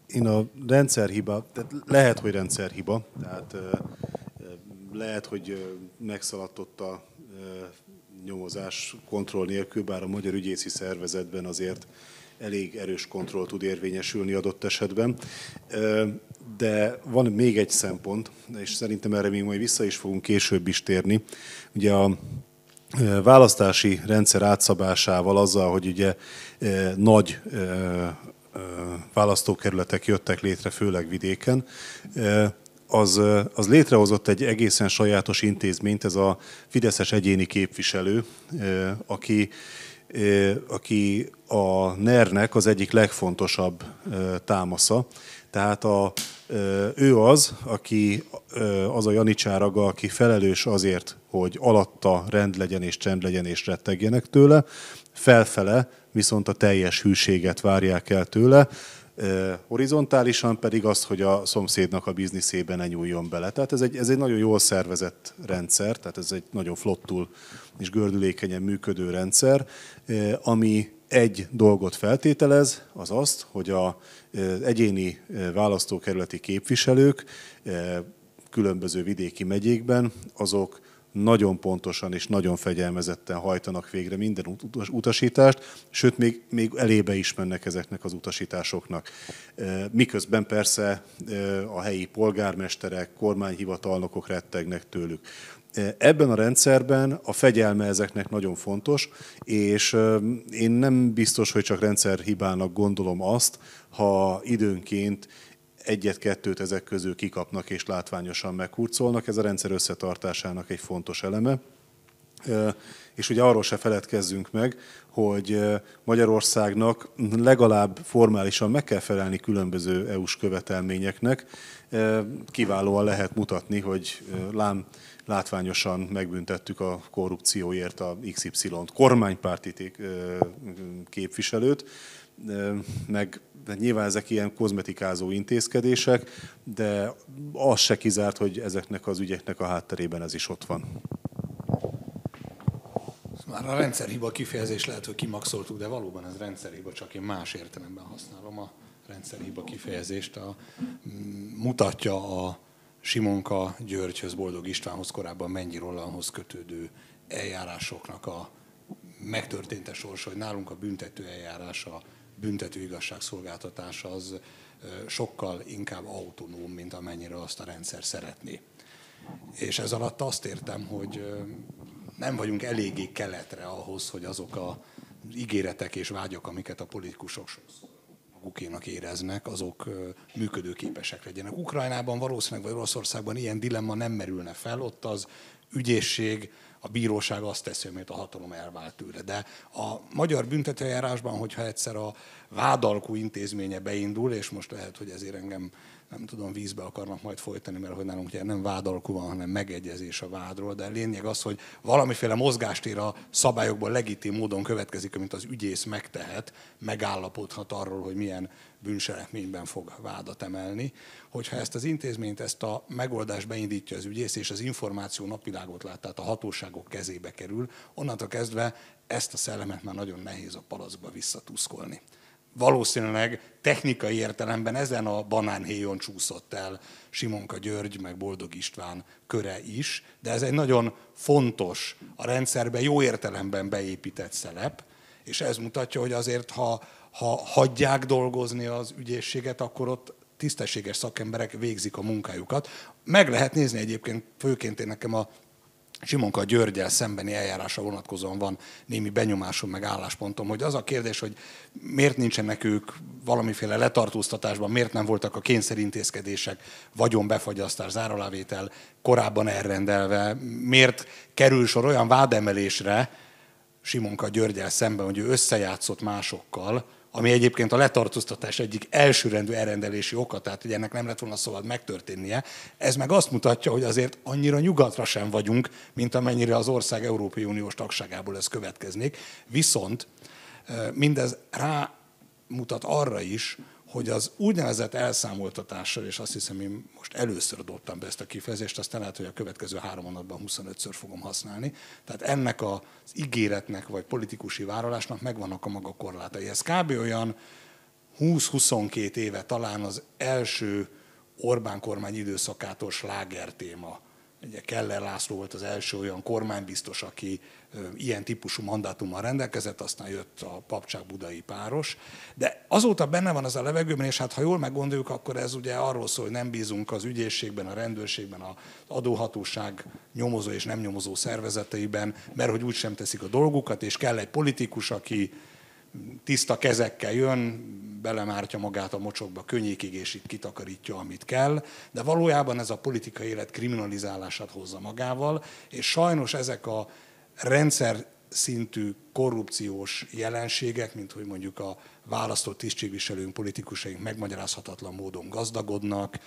Én a rendszerhiba, tehát lehet, hogy rendszerhiba, tehát lehet, hogy megszaladtott a nyomozás kontroll nélkül, bár a Magyar Ügyészi Szervezetben azért elég erős kontroll tud érvényesülni adott esetben. De van még egy szempont, és szerintem erre még majd vissza is fogunk később is térni. Ugye a választási rendszer átszabásával azzal, hogy ugye nagy választókerületek jöttek létre, főleg vidéken, az, az létrehozott egy egészen sajátos intézményt, ez a Fideszes egyéni képviselő, aki, aki a NER-nek az egyik legfontosabb támasza. Tehát a, ő az, aki az a Janicsáraga, aki felelős azért, hogy alatta rend legyen és csend legyen és rettegjenek tőle, felfele viszont a teljes hűséget várják el tőle, horizontálisan pedig azt, hogy a szomszédnak a bizniszében ne nyúljon bele. Tehát ez egy, ez egy nagyon jól szervezett rendszer, tehát ez egy nagyon flottul és gördülékenyen működő rendszer, ami egy dolgot feltételez, az azt, hogy az egyéni választókerületi képviselők különböző vidéki megyékben, azok nagyon pontosan és nagyon fegyelmezetten hajtanak végre minden utasítást, sőt, még, még elébe is mennek ezeknek az utasításoknak. Miközben persze a helyi polgármesterek, kormányhivatalnokok rettegnek tőlük. Ebben a rendszerben a fegyelme ezeknek nagyon fontos, és én nem biztos, hogy csak rendszerhibának gondolom azt, ha időnként egyet-kettőt ezek közül kikapnak és látványosan meghurcolnak. Ez a rendszer összetartásának egy fontos eleme. És ugye arról se feledkezzünk meg, hogy Magyarországnak legalább formálisan meg kell felelni különböző EU-s követelményeknek. Kiválóan lehet mutatni, hogy lám látványosan megbüntettük a korrupcióért a XY-t, kormánypárti képviselőt, meg nyilván ezek ilyen kozmetikázó intézkedések, de az se kizárt, hogy ezeknek az ügyeknek a hátterében ez is ott van. Már a rendszerhiba kifejezés lehet, hogy kimaxoltuk, de valóban ez rendszerhiba, csak én más értelemben használom a rendszerhiba kifejezést. A, mutatja a Simonka Györgyhöz, Boldog Istvánhoz, korábban Mennyi Rolandhoz kötődő eljárásoknak a megtörténte sorsa, hogy nálunk a büntető eljárása büntető igazságszolgáltatás az sokkal inkább autonóm, mint amennyire azt a rendszer szeretné. És ez alatt azt értem, hogy nem vagyunk eléggé keletre ahhoz, hogy azok a ígéretek és vágyak, amiket a politikusok magukénak éreznek, azok működőképesek legyenek. Ukrajnában valószínűleg vagy Oroszországban ilyen dilemma nem merülne fel, ott az ügyészség a bíróság azt teszi, amit a hatalom elvált tőle. De a magyar büntetőjárásban, hogyha egyszer a vádalkú intézménye beindul, és most lehet, hogy ezért engem nem tudom, vízbe akarnak majd folytani, mert hogy nálunk ugye nem vádalkú van, hanem megegyezés a vádról, de lényeg az, hogy valamiféle mozgástér a szabályokból legitim módon következik, amit az ügyész megtehet, megállapodhat arról, hogy milyen bűncselekményben fog vádat emelni. Hogyha ezt az intézményt, ezt a megoldást beindítja az ügyész, és az információ napvilágot lát, tehát a hatóságok kezébe kerül, onnantól kezdve ezt a szellemet már nagyon nehéz a palacba visszatuszkolni valószínűleg technikai értelemben ezen a banánhéjon csúszott el Simonka György, meg Boldog István köre is, de ez egy nagyon fontos, a rendszerbe jó értelemben beépített szelep, és ez mutatja, hogy azért, ha, ha hagyják dolgozni az ügyészséget, akkor ott tisztességes szakemberek végzik a munkájukat. Meg lehet nézni egyébként, főként én nekem a Simonka Györgyel szembeni eljárása vonatkozóan van némi benyomásom, meg álláspontom, hogy az a kérdés, hogy miért nincsenek ők valamiféle letartóztatásban, miért nem voltak a kényszerintézkedések, vagyonbefagyasztás, záralávétel korábban elrendelve, miért kerül sor olyan vádemelésre Simonka Györgyel szemben, hogy ő összejátszott másokkal, ami egyébként a letartóztatás egyik elsőrendű elrendelési oka, tehát hogy ennek nem lett volna szabad megtörténnie. Ez meg azt mutatja, hogy azért annyira nyugatra sem vagyunk, mint amennyire az ország Európai Uniós tagságából ez következnék. Viszont mindez rámutat arra is, hogy az úgynevezett elszámoltatással, és azt hiszem, én most először adottam be ezt a kifejezést, aztán lehet, hogy a következő három hónapban 25-ször fogom használni. Tehát ennek az ígéretnek, vagy politikusi vállalásnak megvannak a maga korlátai. Ez kb. olyan 20-22 éve talán az első Orbán kormány időszakától sláger téma Ugye Keller László volt az első olyan kormánybiztos, aki ilyen típusú mandátummal rendelkezett, aztán jött a papcsák budai páros. De azóta benne van az a levegőben, és hát ha jól meggondoljuk, akkor ez ugye arról szól, hogy nem bízunk az ügyészségben, a rendőrségben, az adóhatóság nyomozó és nem nyomozó szervezeteiben, mert hogy úgy sem teszik a dolgukat, és kell egy politikus, aki tiszta kezekkel jön, belemártja magát a mocsokba könnyékig, és itt kitakarítja, amit kell, de valójában ez a politikai élet kriminalizálását hozza magával, és sajnos ezek a rendszer szintű korrupciós jelenségek, mint hogy mondjuk a választott tisztségviselőink, politikusaink megmagyarázhatatlan módon gazdagodnak,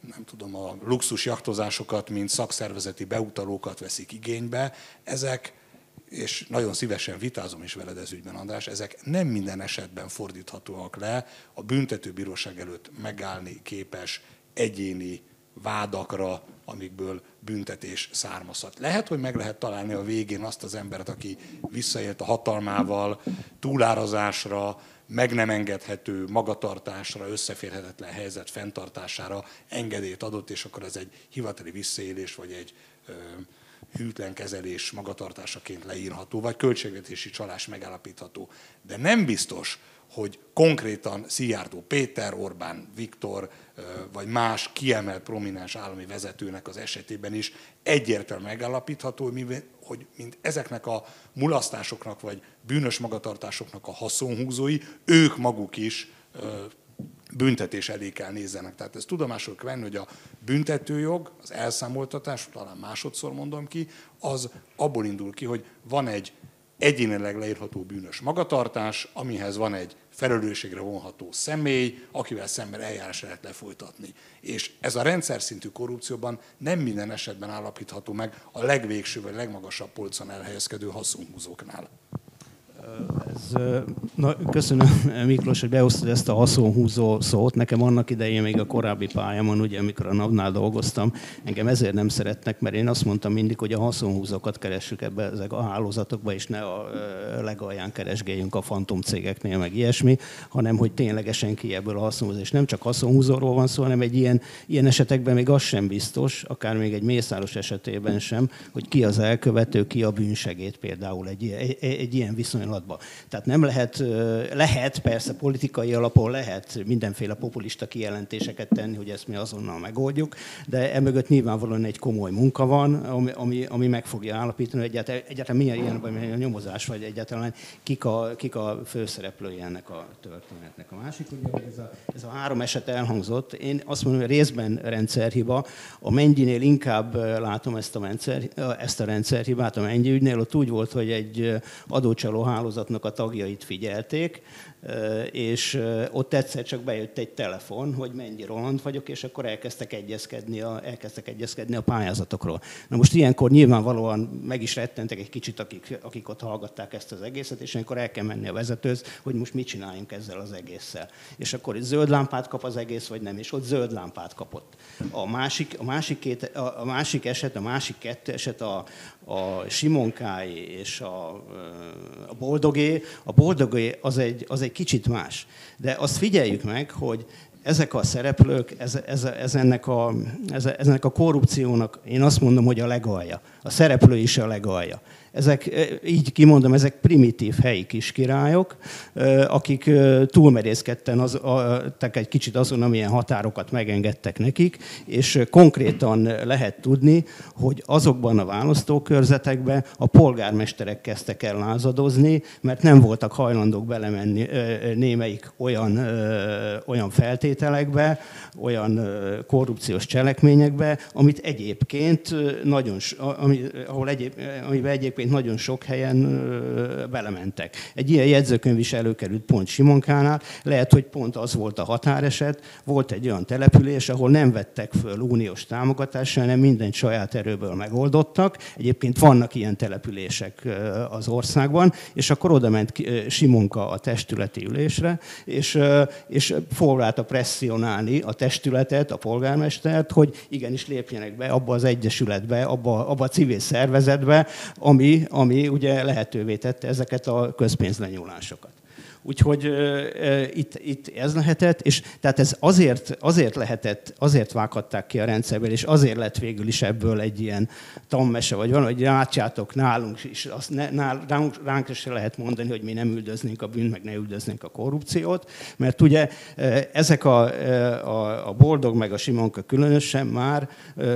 nem tudom, a luxus jaktozásokat, mint szakszervezeti beutalókat veszik igénybe, ezek és nagyon szívesen vitázom is veled ez ügyben, András, ezek nem minden esetben fordíthatóak le a büntetőbíróság előtt megállni képes egyéni vádakra, amikből büntetés származhat. Lehet, hogy meg lehet találni a végén azt az embert, aki visszaélt a hatalmával, túlárazásra, meg nem engedhető magatartásra, összeférhetetlen helyzet fenntartására engedélyt adott, és akkor ez egy hivatali visszaélés, vagy egy hűtlen kezelés magatartásaként leírható, vagy költségvetési csalás megállapítható. De nem biztos, hogy konkrétan Szijjártó Péter, Orbán Viktor, vagy más kiemelt prominens állami vezetőnek az esetében is egyértelműen megállapítható, hogy mint ezeknek a mulasztásoknak, vagy bűnös magatartásoknak a haszonhúzói, ők maguk is büntetés elé kell nézzenek. Tehát ez tudomásul kell venni, hogy a büntetőjog, az elszámoltatás, talán másodszor mondom ki, az abból indul ki, hogy van egy egyénileg leírható bűnös magatartás, amihez van egy felelősségre vonható személy, akivel szemben eljárás lehet lefolytatni. És ez a rendszer szintű korrupcióban nem minden esetben állapítható meg a legvégső vagy legmagasabb polcon elhelyezkedő haszonhúzóknál. Ez, na, köszönöm Miklós, hogy behoztad ezt a haszonhúzó szót. Nekem annak idején még a korábbi pályámon, ugye amikor a NAV-nál dolgoztam, engem ezért nem szeretnek, mert én azt mondtam mindig, hogy a haszonhúzókat keressük ebbe ezek a hálózatokba, és ne a legalján keresgéljünk a fantom cégeknél, meg ilyesmi, hanem hogy ténylegesen ki ebből a haszonhúzó. És nem csak haszonhúzóról van szó, hanem egy ilyen, ilyen esetekben még az sem biztos, akár még egy mészáros esetében sem, hogy ki az elkövető, ki a bűnsegét például egy, egy, egy ilyen viszonylat kapcsolatban. Tehát nem lehet, lehet persze politikai alapon lehet mindenféle populista kijelentéseket tenni, hogy ezt mi azonnal megoldjuk, de emögött nyilvánvalóan egy komoly munka van, ami, ami, ami meg fogja állapítani, hogy egyáltalán, egyáltalán milyen ilyen vagy a nyomozás, vagy egyáltalán kik a, kik a főszereplői ennek a történetnek. A másik, ugye ez a, ez a három eset elhangzott, én azt mondom, hogy részben rendszerhiba, a mennyinél inkább látom ezt a, rendszer, ezt a rendszerhibát, a mennyi ügynél, ott úgy volt, hogy egy adócsaló hálózatnak a tagjait figyelték, és ott egyszer csak bejött egy telefon, hogy mennyi Roland vagyok, és akkor elkezdtek egyezkedni a, elkezdtek egyezkedni a pályázatokról. Na most ilyenkor nyilvánvalóan meg is rettentek egy kicsit, akik, akik ott hallgatták ezt az egészet, és ilyenkor el kell menni a vezetőz, hogy most mit csináljunk ezzel az egésszel. És akkor zöld lámpát kap az egész, vagy nem, és ott zöld lámpát kapott. A másik, a másik, két, a, másik eset, a másik kettő eset a, a Simonkáé és a, a Boldogé. A Boldogé az egy, az egy egy kicsit más. De azt figyeljük meg, hogy ezek a szereplők, ez, ez, ez, ennek a, ez, ennek a korrupciónak, én azt mondom, hogy a legalja. A szereplő is a legalja ezek, így kimondom, ezek primitív helyi kiskirályok, akik túlmerészkedten az, a, egy kicsit azon, amilyen határokat megengedtek nekik, és konkrétan lehet tudni, hogy azokban a választókörzetekben a polgármesterek kezdtek el lázadozni, mert nem voltak hajlandók belemenni némelyik olyan, olyan feltételekbe, olyan korrupciós cselekményekbe, amit egyébként nagyon, ami, ahol egyéb, amiben egyébként egyébként nagyon sok helyen belementek. Egy ilyen jegyzőkönyv is előkerült pont Simonkánál, lehet, hogy pont az volt a határeset, volt egy olyan település, ahol nem vettek föl uniós támogatást, hanem mindent saját erőből megoldottak. Egyébként vannak ilyen települések az országban, és akkor oda ment Simonka a testületi ülésre, és, és próbálta presszionálni a testületet, a polgármestert, hogy igenis lépjenek be abba az egyesületbe, abba, abba a civil szervezetbe, ami ami, ugye lehetővé tette ezeket a közpénzlenyúlásokat. Úgyhogy itt, itt ez lehetett, és tehát ez azért, azért lehetett, azért vághatták ki a rendszerből, és azért lett végül is ebből egy ilyen tammese, vagy valami, hogy látjátok nálunk is, azt ne, nál, ránk, ránk se lehet mondani, hogy mi nem üldöznénk a bűnt, meg ne üldöznénk a korrupciót, mert ugye ezek a, a, a boldog, meg a simonka különösen már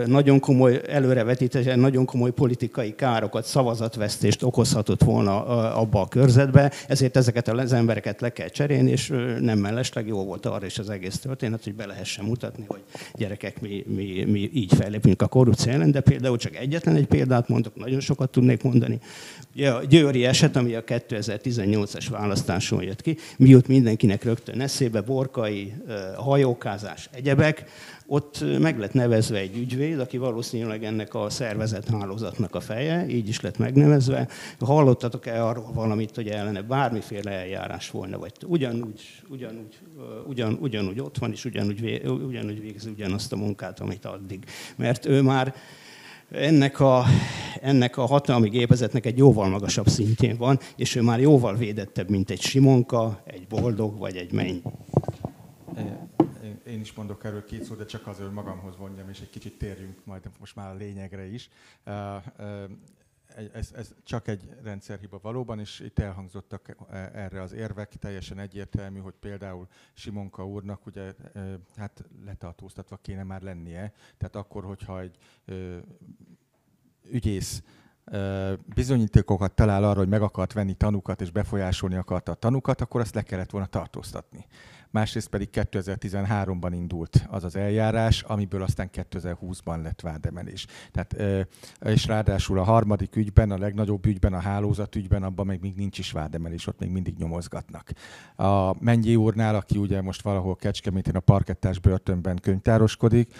nagyon komoly előrevetítésen, nagyon komoly politikai károkat, szavazatvesztést okozhatott volna abba a körzetbe, ezért ezeket az emberek embereket le kell cserélni, és nem mellesleg jó volt arra is az egész történet, hogy be lehessen mutatni, hogy gyerekek, mi, mi, mi így fellépünk a korrupció ellen, de például csak egyetlen egy példát mondok, nagyon sokat tudnék mondani. Ugye a Győri eset, ami a 2018-as választáson jött ki, miut mindenkinek rögtön eszébe, borkai, hajókázás, egyebek, ott meg lett nevezve egy ügyvéd, aki valószínűleg ennek a szervezet hálózatnak a feje, így is lett megnevezve. Hallottatok-e arról valamit, hogy ellene bármiféle eljárás volna, vagy ugyanúgy, ugyanúgy, ugyan, ugyanúgy ott van, és ugyanúgy, ugyanúgy végzi ugyanazt a munkát, amit addig. Mert ő már ennek a, ennek a hatalmi gépezetnek egy jóval magasabb szintjén van, és ő már jóval védettebb, mint egy Simonka, egy Boldog vagy egy Menny én is mondok erről két szót, de csak azért, magamhoz vonjam, és egy kicsit térjünk majd most már a lényegre is. Ez, ez csak egy rendszerhiba valóban, és itt elhangzottak erre az érvek, teljesen egyértelmű, hogy például Simonka úrnak ugye hát letartóztatva kéne már lennie. Tehát akkor, hogyha egy ügyész bizonyítékokat talál arra, hogy meg akart venni tanukat és befolyásolni akarta a tanukat, akkor azt le kellett volna tartóztatni másrészt pedig 2013-ban indult az az eljárás, amiből aztán 2020-ban lett vádemelés. Tehát, és ráadásul a harmadik ügyben, a legnagyobb ügyben, a hálózatügyben, abban még, még nincs is vádemelés, ott még mindig nyomozgatnak. A Mennyi úrnál, aki ugye most valahol Kecskemétén a parkettás börtönben könyvtároskodik,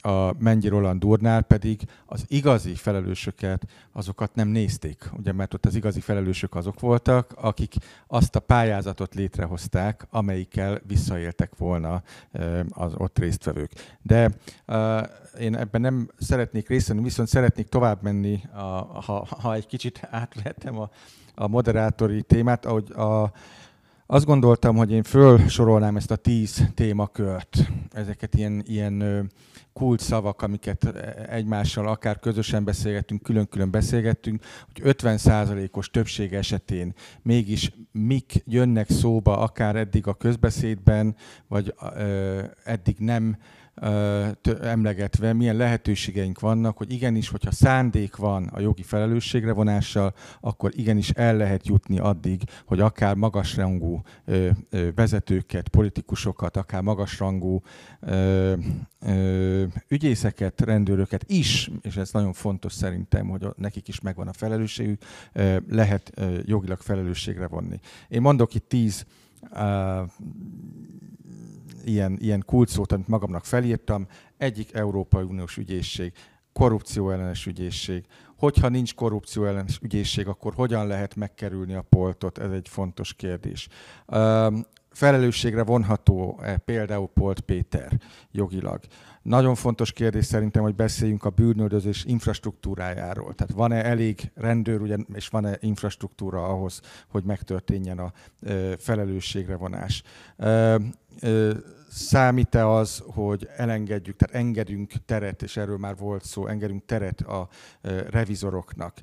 a Mennyi Roland úrnál pedig az igazi felelősöket, azokat nem nézték, ugye, mert ott az igazi felelősök azok voltak, akik azt a pályázatot létrehozták, amelyik amelyikkel visszaéltek volna az ott résztvevők. De én ebben nem szeretnék részt venni, viszont szeretnék tovább menni, ha, ha egy kicsit átvettem a, a moderátori témát, ahogy a, azt gondoltam, hogy én fölsorolnám ezt a tíz témakört, ezeket ilyen, ilyen kult szavak, amiket egymással akár közösen beszélgettünk, külön-külön beszélgettünk, hogy 50%-os többség esetén mégis mik jönnek szóba, akár eddig a közbeszédben, vagy eddig nem emlegetve, milyen lehetőségeink vannak, hogy igenis, hogyha szándék van a jogi felelősségre vonással, akkor igenis el lehet jutni addig, hogy akár magasrangú vezetőket, politikusokat, akár magasrangú ügyészeket, rendőröket is, és ez nagyon fontos szerintem, hogy nekik is megvan a felelősségük, lehet jogilag felelősségre vonni. Én mondok itt tíz ilyen, ilyen kulcsszót, amit magamnak felírtam. Egyik Európai Uniós ügyészség, korrupció ellenes ügyészség. Hogyha nincs korrupció ellenes ügyészség, akkor hogyan lehet megkerülni a poltot? Ez egy fontos kérdés felelősségre vonható -e például Polt Péter jogilag. Nagyon fontos kérdés szerintem, hogy beszéljünk a bűnöldözés infrastruktúrájáról. Tehát van-e elég rendőr ugye, és van-e infrastruktúra ahhoz, hogy megtörténjen a felelősségre vonás. Számít-e az, hogy elengedjük, tehát engedünk teret, és erről már volt szó, engedünk teret a revizoroknak.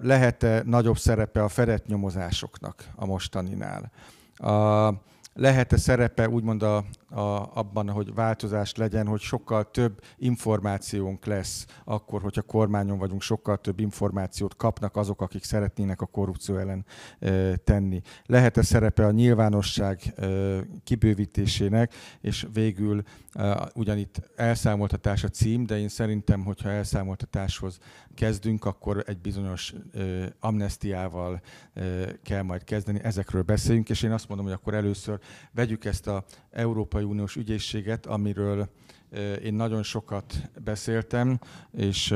Lehet-e nagyobb szerepe a fedett nyomozásoknak a mostaninál? A, lehet-e szerepe úgymond a, a, abban, hogy változás legyen, hogy sokkal több információnk lesz akkor, hogyha kormányon vagyunk, sokkal több információt kapnak azok, akik szeretnének a korrupció ellen e, tenni. Lehet-e szerepe a nyilvánosság e, kibővítésének, és végül e, ugyanitt elszámoltatás a cím, de én szerintem, hogyha elszámoltatáshoz kezdünk, akkor egy bizonyos e, amnestiával e, kell majd kezdeni. Ezekről beszéljünk, és én azt mondom, hogy akkor először vegyük ezt a Európai Uniós ügyészséget, amiről én nagyon sokat beszéltem, és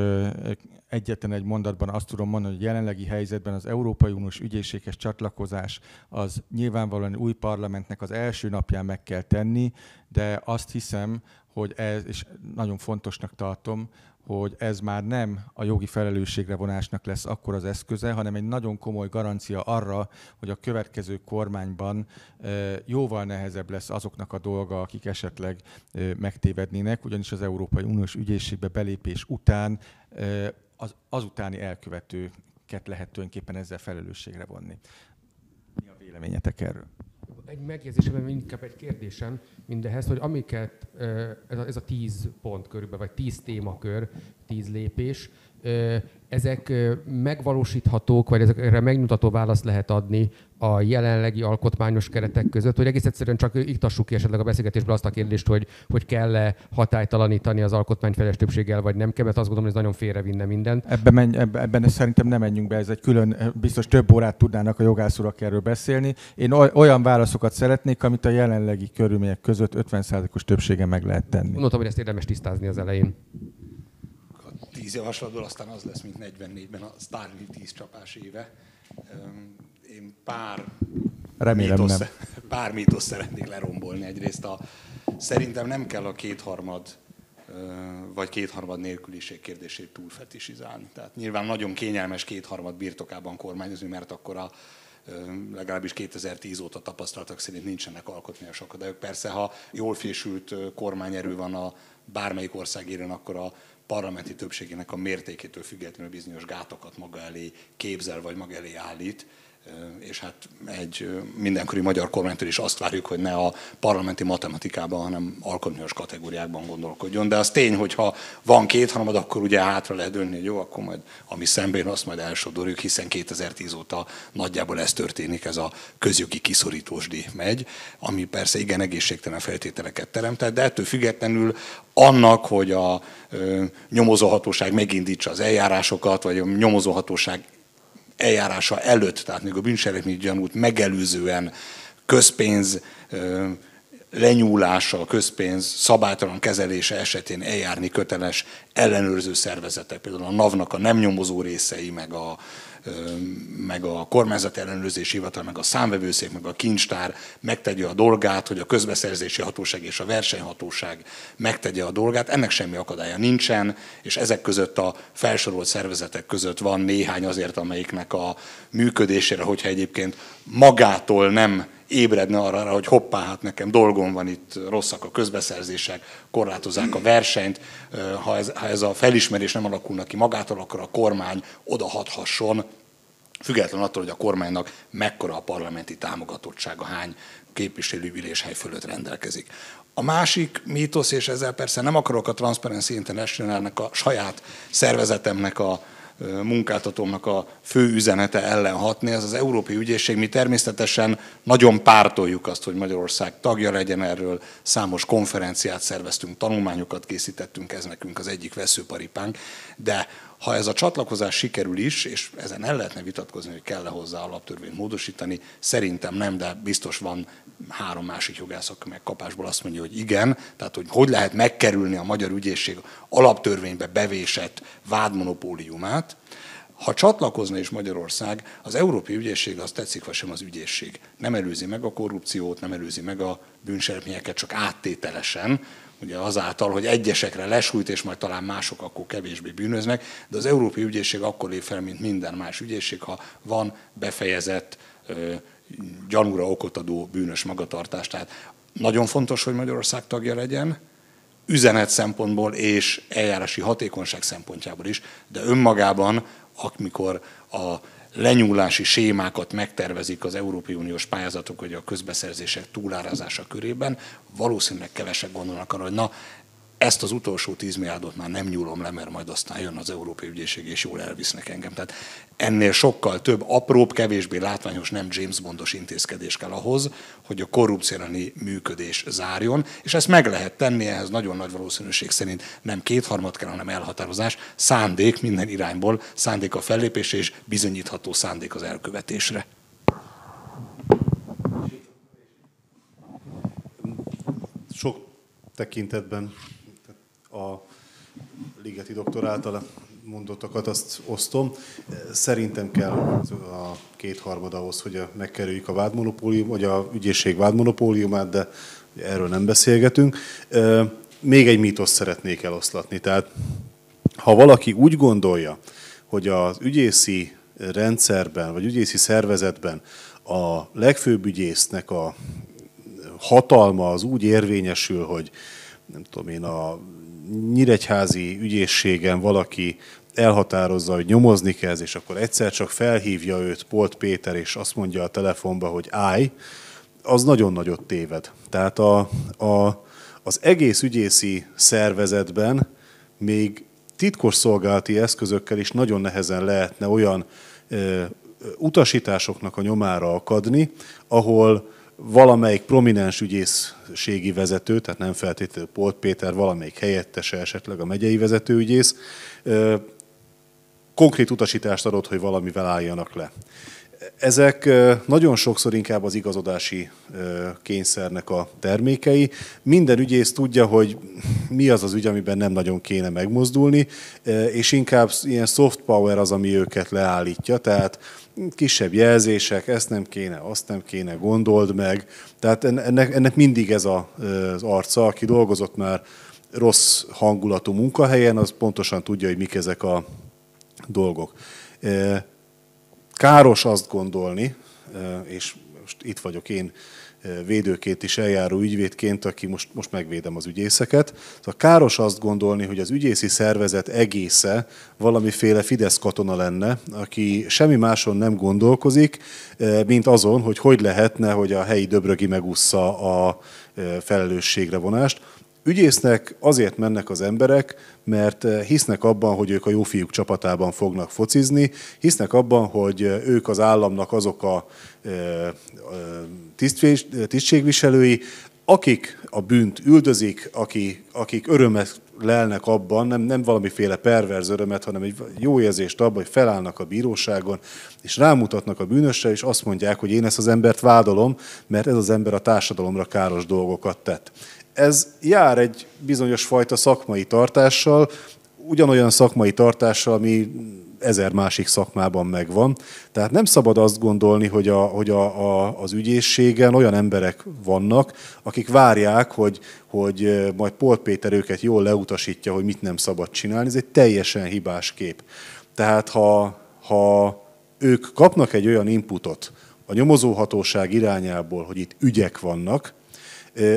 egyetlen egy mondatban azt tudom mondani, hogy jelenlegi helyzetben az Európai Uniós ügyészséghez csatlakozás az nyilvánvalóan új parlamentnek az első napján meg kell tenni, de azt hiszem, hogy ez, és nagyon fontosnak tartom, hogy ez már nem a jogi felelősségre vonásnak lesz akkor az eszköze, hanem egy nagyon komoly garancia arra, hogy a következő kormányban jóval nehezebb lesz azoknak a dolga, akik esetleg megtévednének, ugyanis az Európai Uniós ügyészségbe belépés után az, azutáni elkövetőket lehet tulajdonképpen ezzel felelősségre vonni. Mi a véleményetek erről? Egy megjegyzésem, inkább egy kérdésem mindehez, hogy amiket ez a, ez a tíz pont körülbelül, vagy tíz témakör, tíz lépés, ezek megvalósíthatók, vagy ezekre megnyugtató választ lehet adni a jelenlegi alkotmányos keretek között, hogy egész egyszerűen csak iktassuk ki esetleg a beszélgetésből azt a kérdést, hogy, hogy kell-e hatálytalanítani az alkotmányfeles többséggel, vagy nem kell, mert azt gondolom, hogy ez nagyon félrevinne mindent. Ebben, menj, ebben, szerintem nem menjünk be, ez egy külön, biztos több órát tudnának a jogászúrak erről beszélni. Én olyan válaszokat szeretnék, amit a jelenlegi körülmények között 50%-os többsége meg lehet tenni. Mondtam, hogy ezt érdemes tisztázni az elején tíz javaslatból aztán az lesz, mint 44-ben a Starlink 10 csapás éve. Én pár Remélem mítosz, nem. pár mítosz szeretnék lerombolni. Egyrészt a, szerintem nem kell a kétharmad vagy kétharmad nélküliség kérdését túlfetisizálni. Tehát nyilván nagyon kényelmes kétharmad birtokában kormányozni, mert akkor a legalábbis 2010 óta tapasztalatok szerint nincsenek alkotmányos akadályok. Persze, ha jól fésült kormányerő van a bármelyik ország éren, akkor a parlamenti többségének a mértékétől függetlenül bizonyos gátokat maga elé képzel, vagy maga elé állít és hát egy mindenkori magyar kormánytól is azt várjuk, hogy ne a parlamenti matematikában, hanem alkotmányos kategóriákban gondolkodjon. De az tény, hogy ha van kétharmad, akkor ugye hátra lehet dönni, hogy jó, akkor majd ami szemben azt majd elsodorjuk, hiszen 2010 óta nagyjából ez történik, ez a közjogi kiszorítósdi megy, ami persze igen egészségtelen feltételeket teremtett, de ettől függetlenül annak, hogy a nyomozóhatóság megindítsa az eljárásokat, vagy a nyomozóhatóság eljárása előtt, tehát még a bűncselekmény gyanút megelőzően közpénz lenyúlása, a közpénz szabálytalan kezelése esetén eljárni köteles ellenőrző szervezetek, például a NAV-nak a nem nyomozó részei, meg a meg a kormányzati ellenőrzési hivatal, meg a számvevőszék, meg a kincstár megtegye a dolgát, hogy a közbeszerzési hatóság és a versenyhatóság megtegye a dolgát. Ennek semmi akadálya nincsen, és ezek között a felsorolt szervezetek között van néhány azért, amelyiknek a működésére, hogyha egyébként magától nem ébredne arra, hogy hoppá, hát nekem dolgom van itt, rosszak a közbeszerzések, korlátozzák a versenyt, ha ez, ha ez a felismerés nem alakulna ki magától, akkor a kormány odahathasson, függetlenül attól, hogy a kormánynak mekkora a parlamenti támogatottsága, hány képviselő üléshely fölött rendelkezik. A másik mítosz, és ezzel persze nem akarok a Transparency International-nek a saját szervezetemnek a munkáltatómnak a fő üzenete ellen hatni, ez az Európai Ügyészség. Mi természetesen nagyon pártoljuk azt, hogy Magyarország tagja legyen erről, számos konferenciát szerveztünk, tanulmányokat készítettünk, ez nekünk az egyik veszőparipánk, de ha ez a csatlakozás sikerül is, és ezen el lehetne vitatkozni, hogy kell-e hozzá alaptörvényt módosítani, szerintem nem, de biztos van három másik jogász, aki meg kapásból azt mondja, hogy igen, tehát hogy hogy lehet megkerülni a magyar ügyészség alaptörvénybe bevésett vádmonopóliumát, Ha csatlakozna is Magyarország, az Európai Ügyészség az tetszik, vagy sem az ügyészség. Nem előzi meg a korrupciót, nem előzi meg a bűncselekményeket, csak áttételesen, ugye azáltal, hogy egyesekre lesújt, és majd talán mások akkor kevésbé bűnöznek, de az Európai Ügyészség akkor lép fel, mint minden más ügyészség, ha van befejezett gyanúra okot adó bűnös magatartás. Tehát nagyon fontos, hogy Magyarország tagja legyen, üzenet szempontból és eljárási hatékonyság szempontjából is, de önmagában, amikor a lenyúlási sémákat megtervezik az Európai Uniós pályázatok, vagy a közbeszerzések túlárazása körében, valószínűleg kevesek gondolnak arra, hogy na, ezt az utolsó 10 milliárdot már nem nyúlom le, mert majd aztán jön az Európai Ügyészség, és jól elvisznek engem. Tehát ennél sokkal több apróbb, kevésbé látványos, nem James Bondos intézkedés kell ahhoz, hogy a korrupciálani működés zárjon, és ezt meg lehet tenni, ehhez nagyon nagy valószínűség szerint nem kétharmad kell, hanem elhatározás, szándék minden irányból, szándék a fellépés és bizonyítható szándék az elkövetésre. Sok tekintetben a Ligeti doktor által mondottakat azt osztom. Szerintem kell a kétharmad ahhoz, hogy megkerüljük a vádmonopólium, vagy a ügyészség vádmonopóliumát, de erről nem beszélgetünk. Még egy mítosz szeretnék eloszlatni. Tehát ha valaki úgy gondolja, hogy az ügyészi rendszerben, vagy ügyészi szervezetben a legfőbb ügyésznek a hatalma az úgy érvényesül, hogy nem tudom én, a nyíregyházi ügyészségen valaki elhatározza, hogy nyomozni kezd, és akkor egyszer csak felhívja őt Polt Péter, és azt mondja a telefonba, hogy állj, az nagyon nagyot téved. Tehát a, a, az egész ügyészi szervezetben még titkos szolgálati eszközökkel is nagyon nehezen lehetne olyan ö, utasításoknak a nyomára akadni, ahol valamelyik prominens ügyészségi vezető, tehát nem feltétlenül Polt Péter, valamelyik helyettese, esetleg a megyei vezetőügyész, konkrét utasítást adott, hogy valamivel álljanak le. Ezek nagyon sokszor inkább az igazodási kényszernek a termékei. Minden ügyész tudja, hogy mi az az ügy, amiben nem nagyon kéne megmozdulni, és inkább ilyen soft power az, ami őket leállítja. Tehát kisebb jelzések, ezt nem kéne, azt nem kéne, gondold meg. Tehát ennek, ennek mindig ez a, az arca, aki dolgozott már rossz hangulatú munkahelyen, az pontosan tudja, hogy mik ezek a dolgok. Káros azt gondolni, és most itt vagyok én védőként is eljáró ügyvédként, aki most, most megvédem az ügyészeket. Szóval káros azt gondolni, hogy az ügyészi szervezet egésze valamiféle Fidesz katona lenne, aki semmi máson nem gondolkozik, mint azon, hogy hogy lehetne, hogy a helyi döbrögi megúszza a felelősségre vonást. Ügyésznek azért mennek az emberek, mert hisznek abban, hogy ők a jó fiúk csapatában fognak focizni, hisznek abban, hogy ők az államnak azok a tisztségviselői, akik a bűnt üldözik, akik, akik örömet lelnek abban, nem, nem valamiféle perverz örömet, hanem egy jó érzést abban, hogy felállnak a bíróságon, és rámutatnak a bűnösre, és azt mondják, hogy én ezt az embert vádolom, mert ez az ember a társadalomra káros dolgokat tett. Ez jár egy bizonyos fajta szakmai tartással, ugyanolyan szakmai tartással, ami ezer másik szakmában megvan. Tehát nem szabad azt gondolni, hogy, a, hogy a, a, az ügyészségen olyan emberek vannak, akik várják, hogy, hogy majd Polt Péter őket jól leutasítja, hogy mit nem szabad csinálni. Ez egy teljesen hibás kép. Tehát ha, ha ők kapnak egy olyan inputot a nyomozóhatóság irányából, hogy itt ügyek vannak,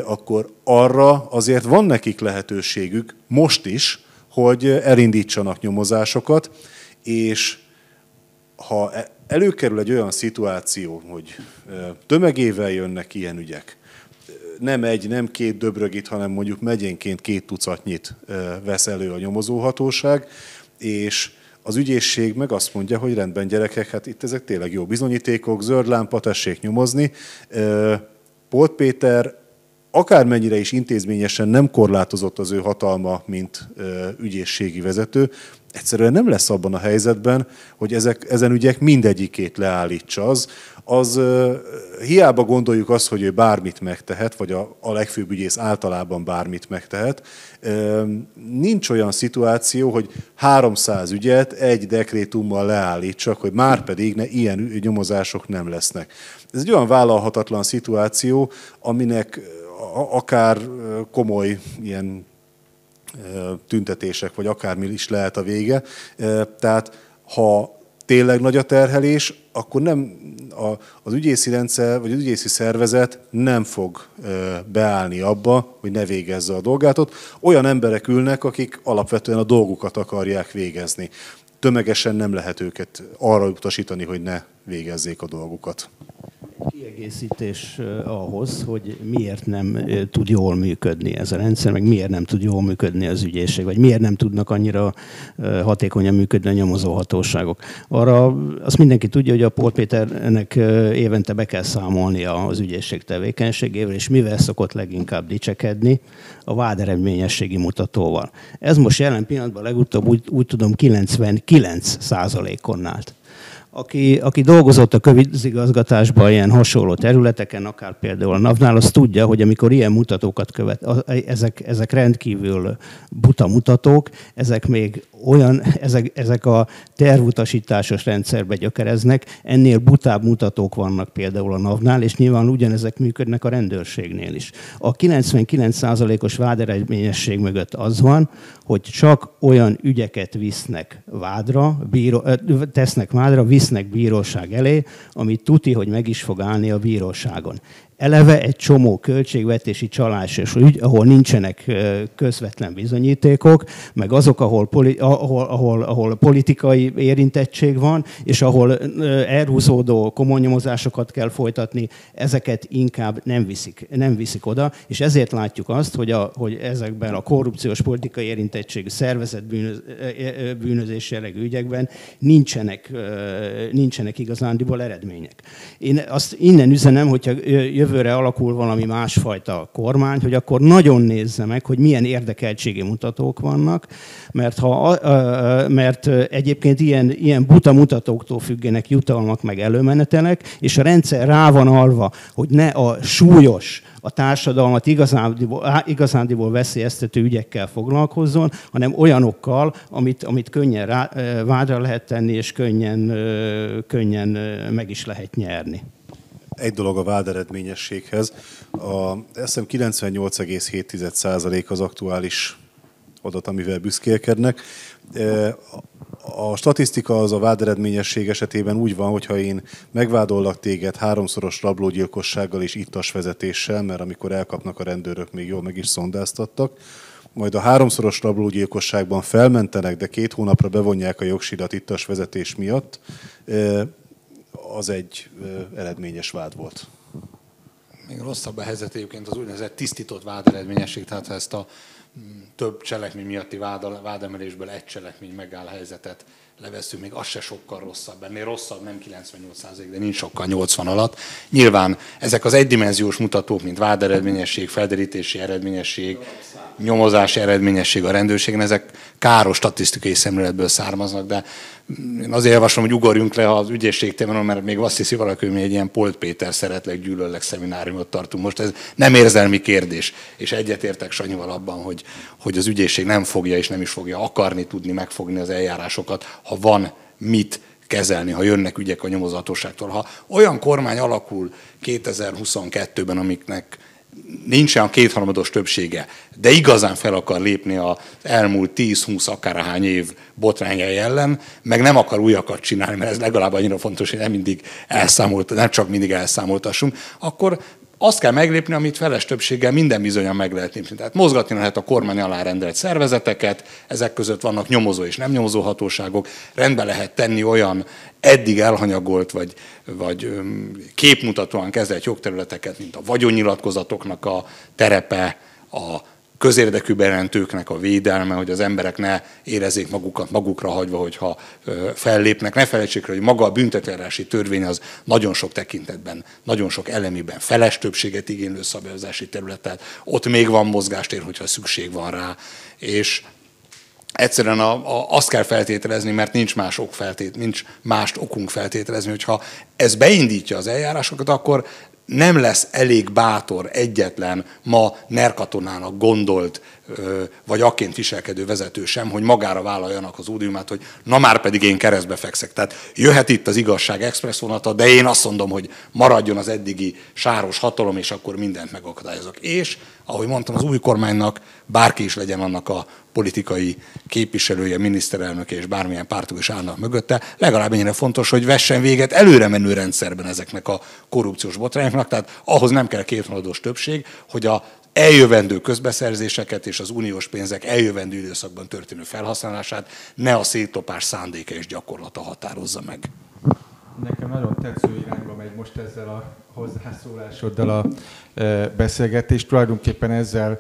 akkor arra azért van nekik lehetőségük most is, hogy elindítsanak nyomozásokat, és ha e, előkerül egy olyan szituáció, hogy tömegével jönnek ilyen ügyek, nem egy, nem két döbrögit, hanem mondjuk megyénként két tucatnyit vesz elő a nyomozóhatóság, és az ügyészség meg azt mondja, hogy rendben gyerekek, hát itt ezek tényleg jó bizonyítékok, zöld lámpa, tessék nyomozni. Polt Péter akármennyire is intézményesen nem korlátozott az ő hatalma, mint ügyészségi vezető, egyszerűen nem lesz abban a helyzetben, hogy ezek, ezen ügyek mindegyikét leállítsa. Az, az hiába gondoljuk azt, hogy ő bármit megtehet, vagy a, a legfőbb ügyész általában bármit megtehet, nincs olyan szituáció, hogy 300 ügyet egy dekrétummal leállítsak, hogy már pedig ne, ilyen nyomozások nem lesznek. Ez egy olyan vállalhatatlan szituáció, aminek akár komoly ilyen tüntetések, vagy akármi is lehet a vége. Tehát ha tényleg nagy a terhelés, akkor nem a, az ügyészi rendszer, vagy az ügyészi szervezet nem fog beállni abba, hogy ne végezze a dolgát. Ott olyan emberek ülnek, akik alapvetően a dolgukat akarják végezni. Tömegesen nem lehet őket arra utasítani, hogy ne végezzék a dolgukat kiegészítés ahhoz, hogy miért nem tud jól működni ez a rendszer, meg miért nem tud jól működni az ügyészség, vagy miért nem tudnak annyira hatékonyan működni a nyomozóhatóságok. Arra azt mindenki tudja, hogy a Pól Péternek évente be kell számolnia az ügyészség tevékenységével, és mivel szokott leginkább dicsekedni, a váderedményességi mutatóval. Ez most jelen pillanatban legutóbb úgy, úgy tudom 99 százalékon állt aki, aki dolgozott a közigazgatásban ilyen hasonló területeken, akár például a NAV-nál, az tudja, hogy amikor ilyen mutatókat követ, ezek, ezek rendkívül buta mutatók, ezek még olyan, ezek, ezek a tervutasításos rendszerbe gyökereznek, ennél butább mutatók vannak például a NAV-nál, és nyilván ugyanezek működnek a rendőrségnél is. A 99%-os váderedményesség mögött az van, hogy csak olyan ügyeket visznek vádra, bíró, tesznek vádra, visznek bíróság elé, amit tuti, hogy meg is fog állni a bíróságon eleve egy csomó költségvetési csalásos ügy, ahol nincsenek közvetlen bizonyítékok, meg azok, ahol, poli, ahol, ahol, ahol politikai érintettség van, és ahol elhúzódó komoly nyomozásokat kell folytatni, ezeket inkább nem viszik, nem viszik oda, és ezért látjuk azt, hogy, a, hogy ezekben a korrupciós politikai érintettségű szervezet bűnöz, bűnözés jellegű ügyekben nincsenek, nincsenek igazándiból eredmények. Én azt innen üzenem, hogyha jövő jövőre alakul valami másfajta kormány, hogy akkor nagyon nézze meg, hogy milyen érdekeltségi mutatók vannak, mert, ha, mert egyébként ilyen, ilyen buta mutatóktól függenek jutalmak meg előmenetelek, és a rendszer rá van alva, hogy ne a súlyos, a társadalmat igazándiból, igazándiból veszélyeztető ügyekkel foglalkozzon, hanem olyanokkal, amit, amit könnyen rá, vádra lehet tenni, és könnyen, könnyen meg is lehet nyerni egy dolog a váderedményességhez. A, hiszem 98,7% az aktuális adat, amivel büszkélkednek. E, a statisztika az a váderedményesség esetében úgy van, hogyha én megvádollak téged háromszoros rablógyilkossággal és ittas vezetéssel, mert amikor elkapnak a rendőrök, még jól meg is szondáztattak, majd a háromszoros rablógyilkosságban felmentenek, de két hónapra bevonják a jogsidat ittas vezetés miatt, e, az egy eredményes vád volt. Még rosszabb a helyzet egyébként az úgynevezett tisztított váderedményesség, tehát ha ezt a mm, több cselekmény miatti vád, vádemelésből egy cselekmény megáll helyzetet leveszünk, még az se sokkal rosszabb. Ennél rosszabb, nem 98 de nincs sokkal 80 alatt. Nyilván ezek az egydimenziós mutatók, mint váderedményesség, felderítési eredményesség, nyomozási eredményesség a rendőrségen, ezek káros statisztikai szemléletből származnak, de én azért javaslom, hogy ugorjunk le az ügyészség témáról, mert még azt hiszi valaki, hogy mi egy ilyen Polt Péter szeretlek, gyűlöllek szemináriumot tartunk. Most ez nem érzelmi kérdés, és egyetértek Sanyival abban, hogy, hogy az ügyészség nem fogja és nem is fogja akarni tudni megfogni az eljárásokat, ha van mit kezelni, ha jönnek ügyek a nyomozatóságtól. Ha olyan kormány alakul 2022-ben, amiknek nincsen a kétharmados többsége, de igazán fel akar lépni az elmúlt 10-20 akárhány év botrányai ellen, meg nem akar újakat csinálni, mert ez legalább annyira fontos, hogy nem mindig elszámolt, nem csak mindig elszámoltassunk, akkor azt kell meglépni, amit feles többséggel minden bizonyan meg lehet lépni. Tehát mozgatni lehet a kormány alá rendelt szervezeteket, ezek között vannak nyomozó és nem nyomozó hatóságok, rendbe lehet tenni olyan eddig elhanyagolt vagy, vagy képmutatóan kezelt jogterületeket, mint a vagyonnyilatkozatoknak a terepe, a közérdekű bejelentőknek a védelme, hogy az emberek ne érezzék magukat magukra hagyva, hogyha fellépnek. Ne felejtsék, hogy maga a büntetőjárási törvény az nagyon sok tekintetben, nagyon sok elemiben feles többséget igénylő szabályozási területet. Ott még van mozgástér, hogyha szükség van rá. És egyszerűen a, a, azt kell feltételezni, mert nincs más ok feltét, nincs mást okunk feltételezni, hogyha ez beindítja az eljárásokat, akkor nem lesz elég bátor egyetlen ma nerkatonának gondolt vagy akként viselkedő vezető sem, hogy magára vállaljanak az ódiumát, hogy na már pedig én keresztbe fekszek. Tehát jöhet itt az igazság express vonata, de én azt mondom, hogy maradjon az eddigi sáros hatalom, és akkor mindent megakadályozok. És, ahogy mondtam, az új kormánynak bárki is legyen annak a politikai képviselője, miniszterelnöke és bármilyen pártok is állnak mögötte, legalább ennyire fontos, hogy vessen véget előre menő rendszerben ezeknek a korrupciós botrányoknak, tehát ahhoz nem kell kétharmados többség, hogy a eljövendő közbeszerzéseket és az uniós pénzek eljövendő időszakban történő felhasználását ne a széttopás szándéka és gyakorlata határozza meg. Nekem nagyon tetsző irányba megy most ezzel a hozzászólásoddal a e, beszélgetés. Tulajdonképpen ezzel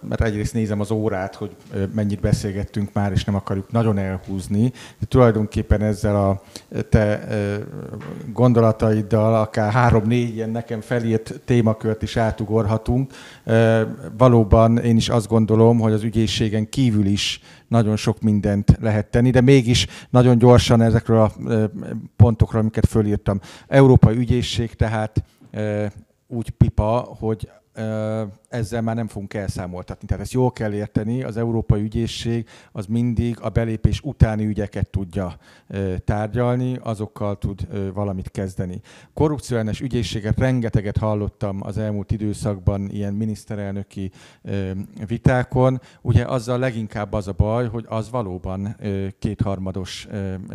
mert egyrészt nézem az órát, hogy mennyit beszélgettünk már, és nem akarjuk nagyon elhúzni. De tulajdonképpen ezzel a te gondolataiddal akár három-négy ilyen nekem felírt témakört is átugorhatunk. Valóban én is azt gondolom, hogy az ügyészségen kívül is nagyon sok mindent lehet tenni, de mégis nagyon gyorsan ezekről a pontokról, amiket fölírtam. Európai ügyészség tehát úgy pipa, hogy ezzel már nem fogunk elszámoltatni. Tehát ezt jól kell érteni, az Európai Ügyészség az mindig a belépés utáni ügyeket tudja tárgyalni, azokkal tud valamit kezdeni. Korrupcióellenes ügyészséget rengeteget hallottam az elmúlt időszakban ilyen miniszterelnöki vitákon. Ugye azzal leginkább az a baj, hogy az valóban kétharmados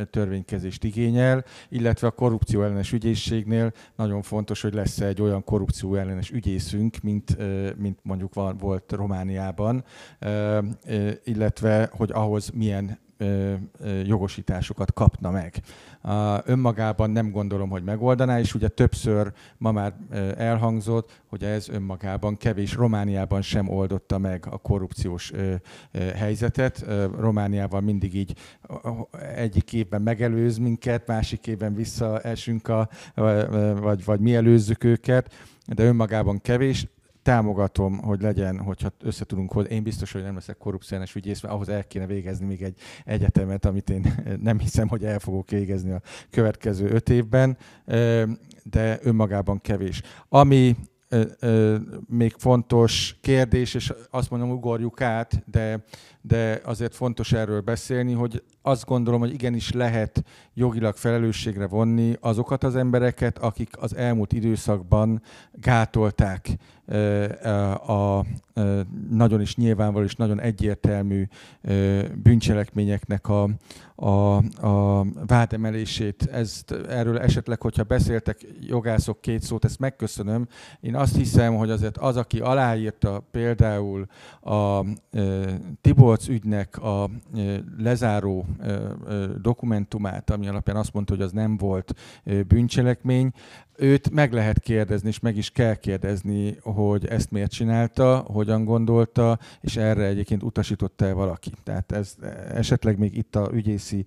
törvénykezést igényel, illetve a korrupcióellenes ügyészségnél nagyon fontos, hogy lesz egy olyan korrupcióellenes ügyészünk, mint mint mondjuk van, volt Romániában, illetve hogy ahhoz milyen jogosításokat kapna meg. Önmagában nem gondolom, hogy megoldaná, és ugye többször ma már elhangzott, hogy ez önmagában kevés. Romániában sem oldotta meg a korrupciós helyzetet. Romániában mindig így egyik évben megelőz minket, másik évben visszaesünk, a, vagy, vagy mi előzzük őket, de önmagában kevés támogatom, hogy legyen, hogyha össze tudunk hozni. Én biztos, hogy nem leszek korrupciós ügyész, mert ahhoz el kéne végezni még egy egyetemet, amit én nem hiszem, hogy el fogok végezni a következő öt évben, de önmagában kevés. Ami még fontos kérdés, és azt mondom, ugorjuk át, de, de azért fontos erről beszélni, hogy azt gondolom, hogy igenis lehet jogilag felelősségre vonni azokat az embereket, akik az elmúlt időszakban gátolták a nagyon is nyilvánvaló és nagyon egyértelmű bűncselekményeknek a, a, a vádemelését. Ezt, erről esetleg, hogyha beszéltek jogászok két szót, ezt megköszönöm. Én azt hiszem, hogy azért az, aki aláírta például a Tibolc ügynek a lezáró dokumentumát, ami alapján azt mondta, hogy az nem volt bűncselekmény, őt meg lehet kérdezni, és meg is kell kérdezni, hogy ezt miért csinálta, hogyan gondolta, és erre egyébként utasította-e valaki. Tehát ez esetleg még itt a ügyészi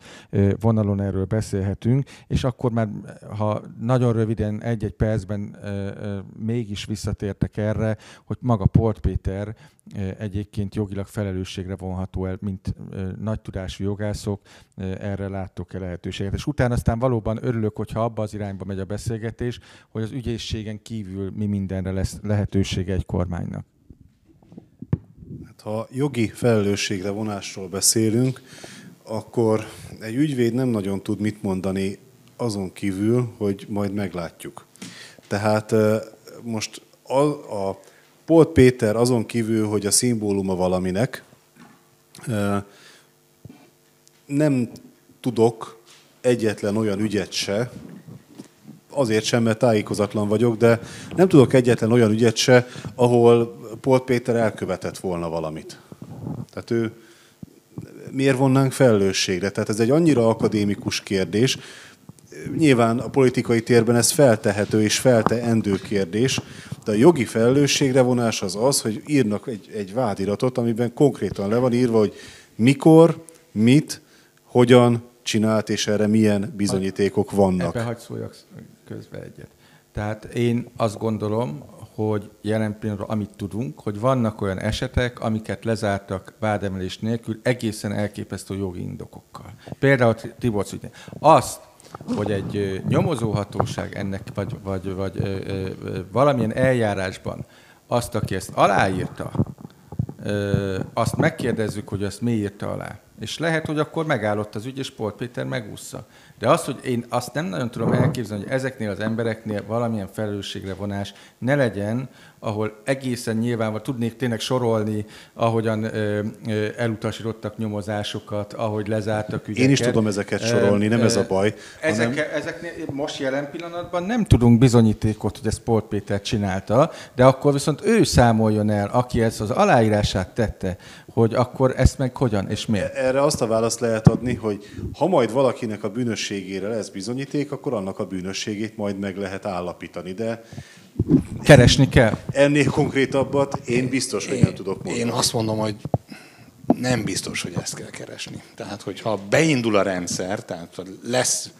vonalon erről beszélhetünk, és akkor már, ha nagyon röviden, egy-egy percben mégis visszatértek erre, hogy maga Port Péter egyébként jogilag felelősségre vonható el, mint nagy tudású jogászok, erre láttok-e lehetőséget. És utána aztán valóban örülök, hogyha abba az irányba megy a beszélgetés, hogy az ügyészségen kívül mi mindenre lesz lehetősége egy kormánynak. Hát, ha jogi felelősségre vonásról beszélünk, akkor egy ügyvéd nem nagyon tud mit mondani azon kívül, hogy majd meglátjuk. Tehát most a, a Polt Péter azon kívül, hogy a szimbóluma valaminek, nem tudok egyetlen olyan ügyet se, azért sem, mert tájékozatlan vagyok, de nem tudok egyetlen olyan ügyet se, ahol Polt Péter elkövetett volna valamit. Tehát ő miért vonnánk felelősségre? Tehát ez egy annyira akadémikus kérdés, nyilván a politikai térben ez feltehető és felteendő kérdés, de a jogi felelősségre vonás az az, hogy írnak egy, egy vádiratot, amiben konkrétan le van írva, hogy mikor, mit, hogyan csinált, és erre milyen bizonyítékok vannak. Ebben hagyd szóljak közbe egyet. Tehát én azt gondolom, hogy jelen pillanatban amit tudunk, hogy vannak olyan esetek, amiket lezártak vádemelés nélkül egészen elképesztő jogi indokokkal. Például Tiborc ügyén. Azt, hogy egy nyomozóhatóság ennek, vagy, vagy, vagy ö, ö, valamilyen eljárásban azt, aki ezt aláírta, ö, azt megkérdezzük, hogy azt mi írta alá. És lehet, hogy akkor megállott az ügy, és Polt Péter megúszza. De az, hogy én azt nem nagyon tudom elképzelni, hogy ezeknél az embereknél valamilyen felelősségre vonás ne legyen, ahol egészen nyilván, tudnék tényleg sorolni, ahogyan ö, ö, elutasítottak nyomozásokat, ahogy lezártak ügyeket. Én is tudom ezeket sorolni, nem ez a baj. Ezek, hanem... Ezeknél most jelen pillanatban nem tudunk bizonyítékot, hogy ezt Polt Péter csinálta, de akkor viszont ő számoljon el, aki ezt az aláírását tette, hogy akkor ezt meg hogyan és miért? Erre azt a választ lehet adni, hogy ha majd valakinek a bűnösségére lesz bizonyíték, akkor annak a bűnösségét majd meg lehet állapítani, de Keresni kell. Ennél konkrétabbat én biztos, hogy én, nem tudok mondani. Én azt mondom, hogy nem biztos, hogy ezt kell keresni. Tehát, hogyha beindul a rendszer, tehát lesz,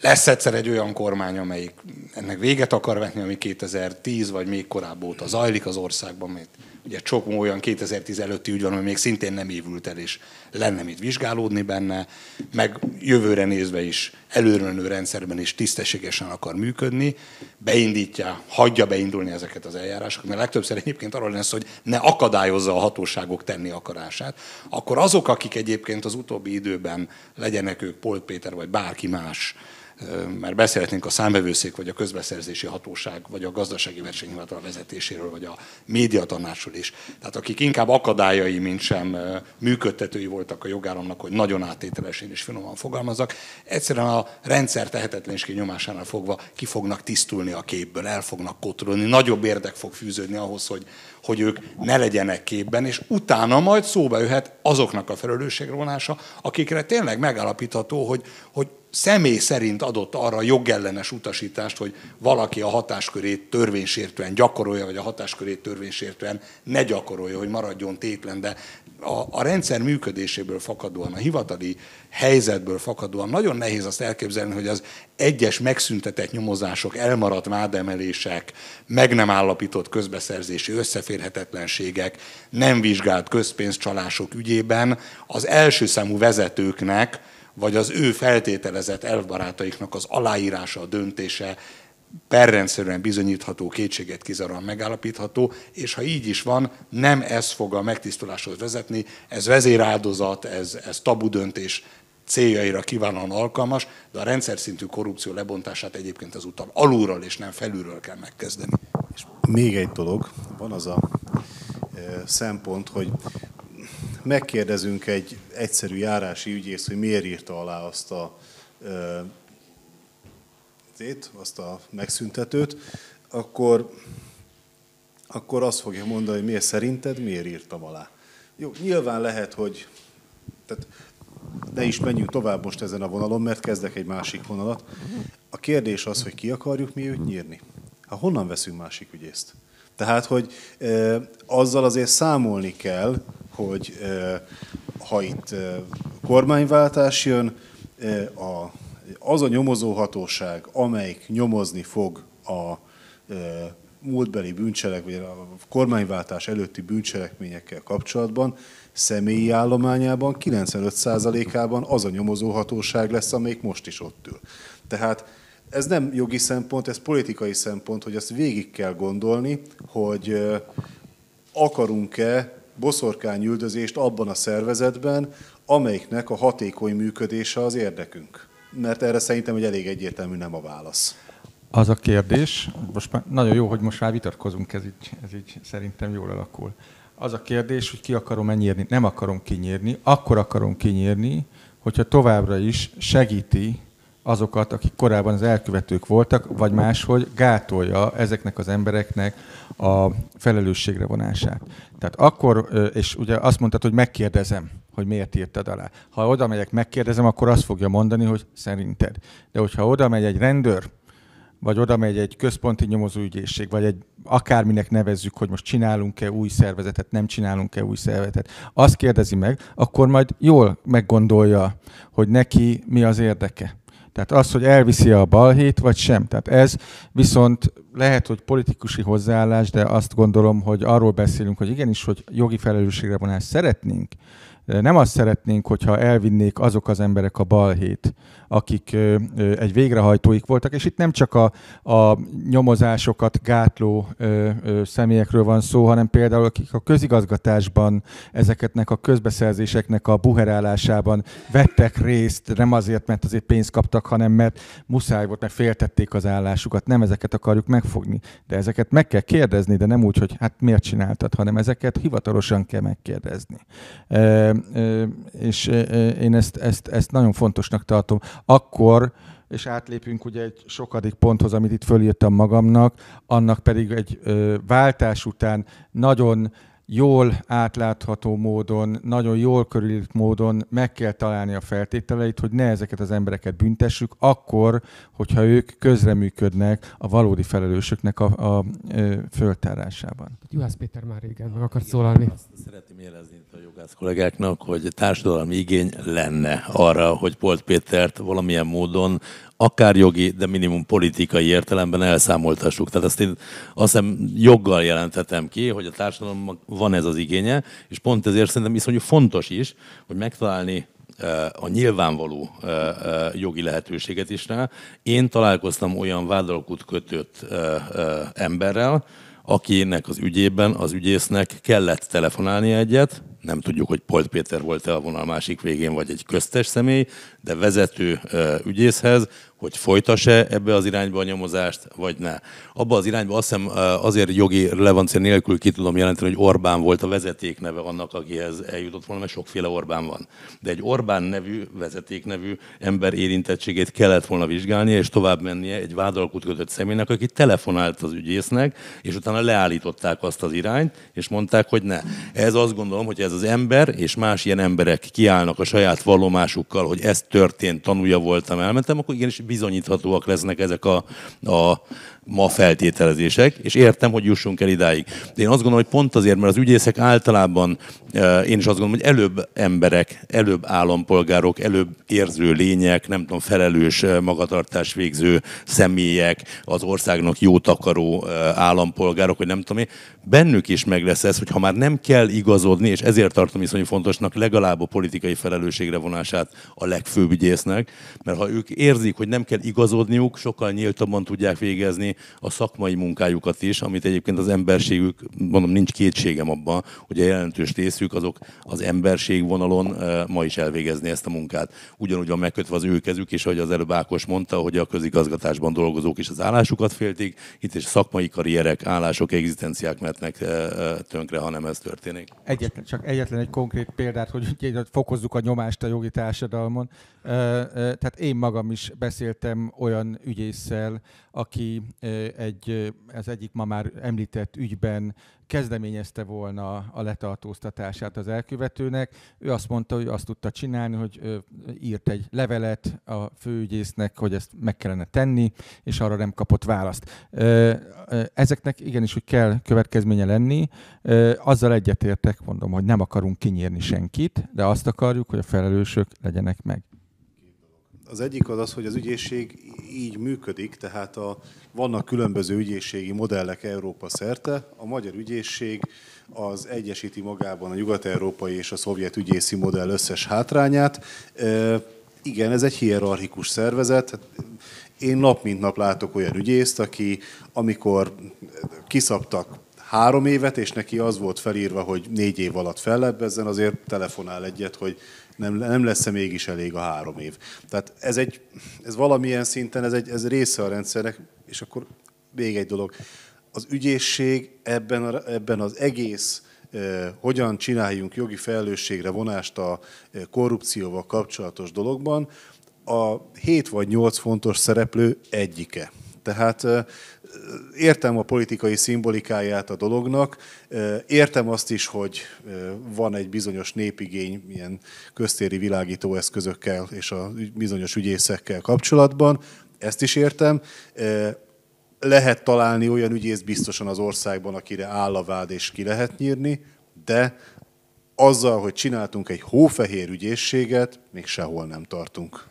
lesz egyszer egy olyan kormány, amelyik ennek véget akar vetni, ami 2010 vagy még korábban óta zajlik az országban, mert Ugye sok olyan 2010 előtti ügy van, ami még szintén nem évült el, és lenne mit vizsgálódni benne, meg jövőre nézve is előrönő rendszerben is tisztességesen akar működni, beindítja, hagyja beindulni ezeket az eljárásokat, mert legtöbbször egyébként arról lesz, hogy ne akadályozza a hatóságok tenni akarását, akkor azok, akik egyébként az utóbbi időben legyenek ők Polt Péter vagy bárki más, mert beszélhetnénk a számbevőszék, vagy a közbeszerzési hatóság, vagy a gazdasági versenyhivatal vezetéséről, vagy a médiatanácsról is. Tehát akik inkább akadályai, mint sem működtetői voltak a jogállamnak, hogy nagyon áttételesen és finoman fogalmazak, egyszerűen a rendszer tehetetlenség nyomásánál fogva ki fognak tisztulni a képből, el fognak kotolni, nagyobb érdek fog fűződni ahhoz, hogy, hogy ők ne legyenek képben, és utána majd szóba jöhet azoknak a felelősségvonása, akikre tényleg megállapítható, hogy, hogy személy szerint adott arra jogellenes utasítást, hogy valaki a hatáskörét törvénysértően gyakorolja, vagy a hatáskörét törvénysértően ne gyakorolja, hogy maradjon tétlen, de a, a rendszer működéséből fakadóan, a hivatali helyzetből fakadóan nagyon nehéz azt elképzelni, hogy az egyes megszüntetett nyomozások, elmaradt vádemelések, meg nem állapított közbeszerzési összeférhetetlenségek, nem vizsgált közpénzcsalások ügyében az első számú vezetőknek, vagy az ő feltételezett elvbarátaiknak az aláírása, a döntése perrendszerűen bizonyítható, kétséget kizáróan megállapítható, és ha így is van, nem ez fog a megtisztuláshoz vezetni, ez vezéráldozat, ez, ez tabu döntés céljaira kiválóan alkalmas, de a rendszer szintű korrupció lebontását egyébként azúttal alulról és nem felülről kell megkezdeni. És még egy dolog, van az a e, szempont, hogy megkérdezünk egy egyszerű járási ügyész, hogy miért írta alá azt a, azt a megszüntetőt, akkor, akkor azt fogja mondani, hogy miért szerinted, miért írtam alá. Jó, nyilván lehet, hogy tehát ne is menjünk tovább most ezen a vonalon, mert kezdek egy másik vonalat. A kérdés az, hogy ki akarjuk mi őt nyírni. Hát honnan veszünk másik ügyészt? Tehát, hogy e, azzal azért számolni kell, hogy ha itt kormányváltás jön, az a nyomozóhatóság, amelyik nyomozni fog a múltbeli bűncselek, vagy a kormányváltás előtti bűncselekményekkel kapcsolatban, személyi állományában 95%-ában az a nyomozóhatóság lesz, amelyik most is ott ül. Tehát ez nem jogi szempont, ez politikai szempont, hogy azt végig kell gondolni, hogy akarunk-e boszorkányüldözést abban a szervezetben, amelyiknek a hatékony működése az érdekünk? Mert erre szerintem egy elég egyértelmű nem a válasz. Az a kérdés, most már nagyon jó, hogy most már vitatkozunk, ez így, ez így szerintem jól alakul. Az a kérdés, hogy ki akarom nyírni. Nem akarom kinyírni, akkor akarom kinyírni, hogyha továbbra is segíti azokat, akik korábban az elkövetők voltak, vagy máshogy gátolja ezeknek az embereknek a felelősségre vonását. Tehát akkor, és ugye azt mondtad, hogy megkérdezem, hogy miért írtad alá. Ha oda megyek, megkérdezem, akkor azt fogja mondani, hogy szerinted. De hogyha oda megy egy rendőr, vagy oda megy egy központi nyomozóügyészség, vagy egy akárminek nevezzük, hogy most csinálunk-e új szervezetet, nem csinálunk-e új szervezetet, azt kérdezi meg, akkor majd jól meggondolja, hogy neki mi az érdeke. Tehát az, hogy elviszi a balhét, vagy sem. Tehát ez viszont lehet, hogy politikusi hozzáállás, de azt gondolom, hogy arról beszélünk, hogy igenis, hogy jogi felelősségre vonást szeretnénk, nem azt szeretnénk, hogyha elvinnék azok az emberek a balhét, akik egy végrehajtóik voltak, és itt nem csak a, a nyomozásokat gátló személyekről van szó, hanem például akik a közigazgatásban ezeketnek a közbeszerzéseknek a buherálásában vettek részt, nem azért, mert azért pénzt kaptak, hanem mert muszáj volt, mert féltették az állásukat. Nem ezeket akarjuk megfogni, de ezeket meg kell kérdezni, de nem úgy, hogy hát miért csináltad, hanem ezeket hivatalosan kell megkérdezni. E, e, és én ezt, ezt, ezt nagyon fontosnak tartom akkor, és átlépünk ugye egy sokadik ponthoz, amit itt fölírtam magamnak, annak pedig egy ö, váltás után nagyon jól átlátható módon, nagyon jól körülírt módon meg kell találni a feltételeit, hogy ne ezeket az embereket büntessük, akkor, hogyha ők közreműködnek a valódi felelősöknek a, a, a föltárásában. Juhász Péter már régen meg akart szólalni. Azt szeretném jelezni a jogász kollégáknak, hogy társadalmi igény lenne arra, hogy Polt Pétert valamilyen módon akár jogi, de minimum politikai értelemben elszámoltassuk. Tehát azt én azt hiszem joggal jelentetem ki, hogy a társadalomnak van ez az igénye, és pont ezért szerintem iszonyú fontos is, hogy megtalálni eh, a nyilvánvaló eh, eh, jogi lehetőséget is rá. Én találkoztam olyan vádalkut kötött emberrel, akinek az ügyében az ügyésznek kellett telefonálni egyet, nem tudjuk, hogy Polt Péter volt-e a vonal másik végén, vagy egy köztes személy, de vezető ügyészhez, hogy folytassa ebbe az irányba a nyomozást, vagy ne. Abba az irányba azt hiszem azért jogi relevancia nélkül ki tudom jelenteni, hogy Orbán volt a vezetékneve annak, akihez eljutott volna, mert sokféle Orbán van. De egy Orbán nevű, vezetéknevű ember érintettségét kellett volna vizsgálnia, és tovább mennie egy vádalkut kötött személynek, aki telefonált az ügyésznek, és utána leállították azt az irányt, és mondták, hogy ne. Ez azt gondolom, hogy ez az ember és más ilyen emberek kiállnak a saját vallomásukkal, hogy ez történt, tanulja voltam, elmentem, akkor igenis bizonyíthatóak lesznek ezek a, a ma feltételezések, és értem, hogy jussunk el idáig. De én azt gondolom, hogy pont azért, mert az ügyészek általában, eh, én is azt gondolom, hogy előbb emberek, előbb állampolgárok, előbb érző lények, nem tudom, felelős eh, magatartás végző személyek, az országnak jót akaró eh, állampolgárok, hogy nem tudom én, bennük is meg lesz ez, hogy ha már nem kell igazodni, és ezért tartom iszonyú fontosnak legalább a politikai felelősségre vonását a legfőbb ügyésznek, mert ha ők érzik, hogy nem kell igazodniuk, sokkal nyíltabban tudják végezni a szakmai munkájukat is, amit egyébként az emberségük, mondom, nincs kétségem abban, hogy a jelentős részük azok az emberség vonalon ma is elvégezni ezt a munkát. Ugyanúgy van megkötve az ő kezük, és ahogy az előbb Ákos mondta, hogy a közigazgatásban dolgozók is az állásukat féltik, itt is szakmai karrierek, állások, egzisztenciák metnek tönkre, ha nem ez történik. Egyetlen, csak egyetlen egy konkrét példát, hogy fokozzuk a nyomást a jogi társadalmon. Tehát én magam is beszéltem olyan ügyésszel, aki egy, az egyik ma már említett ügyben kezdeményezte volna a letartóztatását az elkövetőnek. Ő azt mondta, hogy azt tudta csinálni, hogy írt egy levelet a főügyésznek, hogy ezt meg kellene tenni, és arra nem kapott választ. Ezeknek igenis, hogy kell következménye lenni. Azzal egyetértek, mondom, hogy nem akarunk kinyírni senkit, de azt akarjuk, hogy a felelősök legyenek meg. Az egyik az az, hogy az ügyészség így működik, tehát a, vannak különböző ügyészségi modellek Európa szerte. A magyar ügyészség az egyesíti magában a nyugat-európai és a szovjet ügyészi modell összes hátrányát. E, igen, ez egy hierarchikus szervezet. Hát, én nap mint nap látok olyan ügyészt, aki amikor kiszabtak három évet, és neki az volt felírva, hogy négy év alatt fellebbezzen, azért telefonál egyet, hogy nem, nem lesz-e mégis elég a három év. Tehát ez, egy, ez valamilyen szinten, ez, egy, ez része a rendszernek, és akkor még egy dolog. Az ügyészség ebben, a, ebben az egész hogyan csináljunk jogi felelősségre vonást a korrupcióval kapcsolatos dologban, a 7 vagy 8 fontos szereplő egyike. Tehát értem a politikai szimbolikáját a dolognak, értem azt is, hogy van egy bizonyos népigény ilyen köztéri világító eszközökkel és a bizonyos ügyészekkel kapcsolatban, ezt is értem. Lehet találni olyan ügyész biztosan az országban, akire áll a vád és ki lehet nyírni, de azzal, hogy csináltunk egy hófehér ügyészséget, még sehol nem tartunk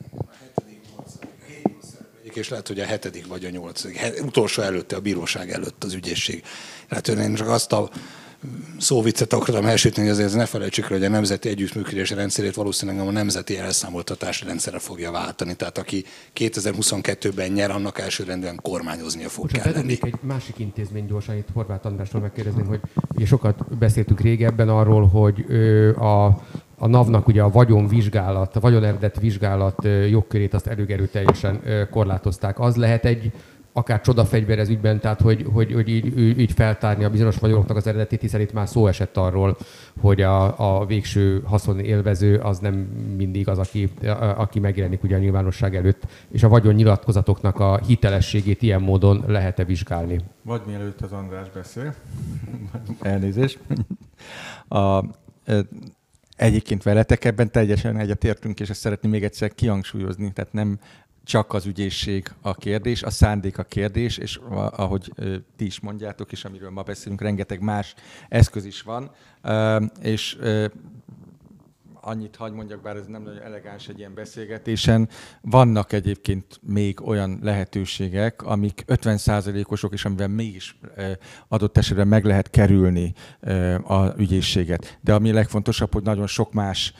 és lehet, hogy a hetedik vagy a nyolcadik, utolsó előtte, a bíróság előtt az ügyészség. Hát én csak azt a szóviccet akartam elsütni, hogy azért ne felejtsük hogy a nemzeti együttműködés rendszerét valószínűleg a nemzeti elszámoltatási rendszerre fogja váltani. Tehát aki 2022-ben nyer, annak elsőrendben kormányoznia fog Most kelleni. egy másik intézmény gyorsan, itt Horváth Andrásról megkérdezném, hogy ugye sokat beszéltünk régebben arról, hogy a a NAV-nak ugye a vagyonvizsgálat, a vagyoneredet vizsgálat jogkörét azt előgerőteljesen korlátozták. Az lehet egy akár csodafegyver ez ügyben, tehát hogy, hogy, hogy így, így feltárni a bizonyos vagyonoknak az eredetét, hiszen itt már szó esett arról, hogy a, a végső haszon élvező az nem mindig az, aki, a, aki megjelenik ugye a nyilvánosság előtt, és a vagyon nyilatkozatoknak a hitelességét ilyen módon lehet-e vizsgálni? Vagy mielőtt az András beszél, elnézést. A, Egyébként veletek ebben teljesen egyetértünk, és ezt szeretném még egyszer kihangsúlyozni, tehát nem csak az ügyészség a kérdés, a szándék a kérdés, és ahogy ti is mondjátok, és amiről ma beszélünk, rengeteg más eszköz is van, és annyit hagy mondjak, bár ez nem nagyon elegáns egy ilyen beszélgetésen, vannak egyébként még olyan lehetőségek, amik 50%-osok, és amivel mégis adott esetben meg lehet kerülni a ügyészséget. De ami legfontosabb, hogy nagyon sok más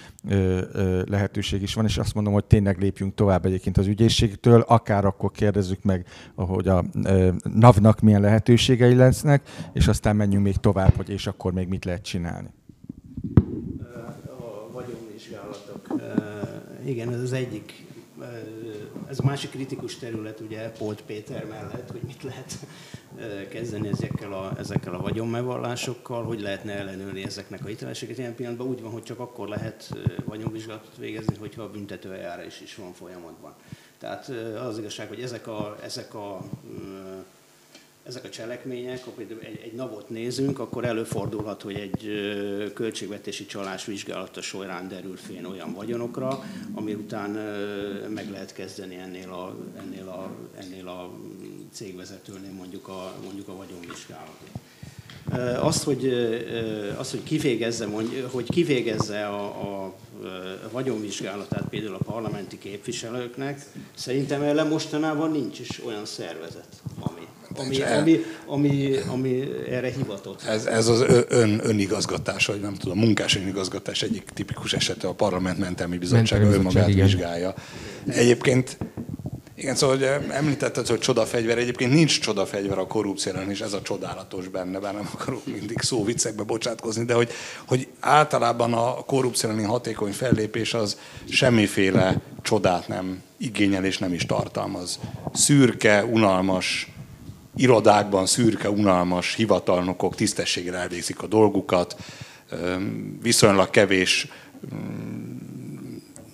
lehetőség is van, és azt mondom, hogy tényleg lépjünk tovább egyébként az ügyészségtől, akár akkor kérdezzük meg, hogy a NAV-nak milyen lehetőségei lesznek, és aztán menjünk még tovább, hogy és akkor még mit lehet csinálni. Igen, ez az egyik, ez a másik kritikus terület, ugye Polt Péter mellett, hogy mit lehet kezdeni ezekkel a, ezekkel a vagyonmevallásokkal, hogy lehetne ellenőrizni ezeknek a hitelességet. Ilyen pillanatban úgy van, hogy csak akkor lehet vagyonvizsgálatot végezni, hogyha a büntetőeljárás is van folyamatban. Tehát az igazság, hogy ezek a, ezek a ezek a cselekmények, például egy, egy navot nézünk, akkor előfordulhat, hogy egy költségvetési csalás vizsgálata során derül fény olyan vagyonokra, ami után meg lehet kezdeni ennél a, ennél a, ennél a cégvezetőnél mondjuk a, mondjuk a vagyonvizsgálatot. Azt, hogy, azt, hogy kivégezze, hogy kivégezze a, a vagyonvizsgálatát például a parlamenti képviselőknek, szerintem ellen mostanában nincs is olyan szervezet, ami ami, ami, ami, erre hivatott. Ez, ez az ön, önigazgatás, vagy nem tudom, munkás önigazgatás egyik tipikus esete a Parlament Mentelmi Bizottsága önmagát igen. vizsgálja. Egyébként igen, szóval hogy említetted, hogy csodafegyver. Egyébként nincs csodafegyver a korrupció ellen, és ez a csodálatos benne, bár nem akarok mindig szó viccekbe bocsátkozni, de hogy, hogy általában a korrupció elleni hatékony fellépés az semmiféle csodát nem igényel és nem is tartalmaz. Szürke, unalmas, irodákban szürke, unalmas hivatalnokok tisztességre elvégzik a dolgukat, viszonylag kevés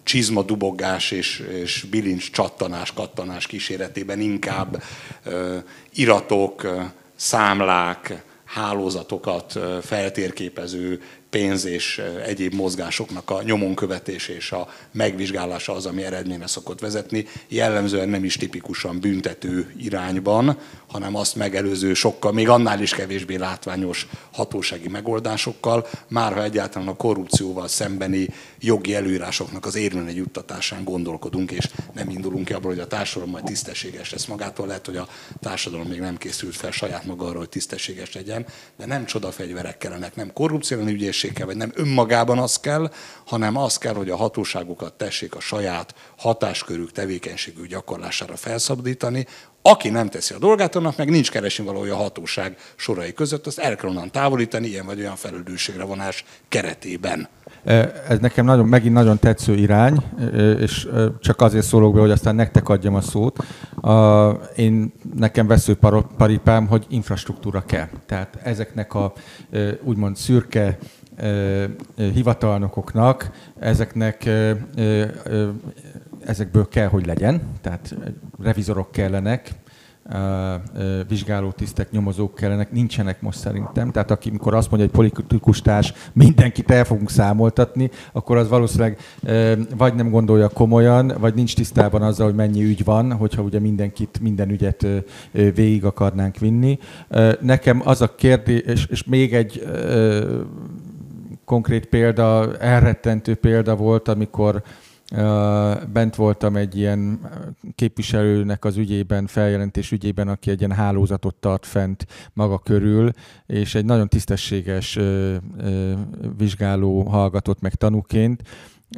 csizma dubogás és, és bilincs csattanás, kattanás kíséretében inkább iratok, számlák, hálózatokat feltérképező pénz és egyéb mozgásoknak a nyomon követés és a megvizsgálása az, ami eredményre szokott vezetni. Jellemzően nem is tipikusan büntető irányban, hanem azt megelőző sokkal, még annál is kevésbé látványos hatósági megoldásokkal, már ha egyáltalán a korrupcióval szembeni jogi előírásoknak az érvényre juttatásán gondolkodunk, és nem indulunk ki abból, hogy a társadalom majd tisztességes lesz magától. Lehet, hogy a társadalom még nem készült fel saját maga arra, hogy tisztességes legyen, de nem csodafegyverek kellenek, nem korrupció ügyészség kell, vagy nem önmagában az kell, hanem az kell, hogy a hatóságokat tessék a saját hatáskörük, tevékenységük gyakorlására felszabadítani, aki nem teszi a dolgát, annak meg nincs keresni valója a hatóság sorai között, azt el kell onnan távolítani, ilyen vagy olyan felelősségre vonás keretében. Ez nekem nagyon, megint nagyon tetsző irány, és csak azért szólok be, hogy aztán nektek adjam a szót. Én nekem vesző paripám, hogy infrastruktúra kell. Tehát ezeknek a úgymond szürke hivatalnokoknak, ezeknek ezekből kell, hogy legyen, tehát revizorok kellenek, vizsgálótisztek, nyomozók kellenek, nincsenek most szerintem. Tehát aki, amikor azt mondja, hogy politikus társ, mindenkit el fogunk számoltatni, akkor az valószínűleg vagy nem gondolja komolyan, vagy nincs tisztában azzal, hogy mennyi ügy van, hogyha ugye mindenkit, minden ügyet végig akarnánk vinni. Nekem az a kérdés, és, még egy konkrét példa, elrettentő példa volt, amikor Bent voltam egy ilyen képviselőnek az ügyében, feljelentés ügyében, aki egy ilyen hálózatot tart fent maga körül, és egy nagyon tisztességes vizsgáló hallgatott meg tanúként,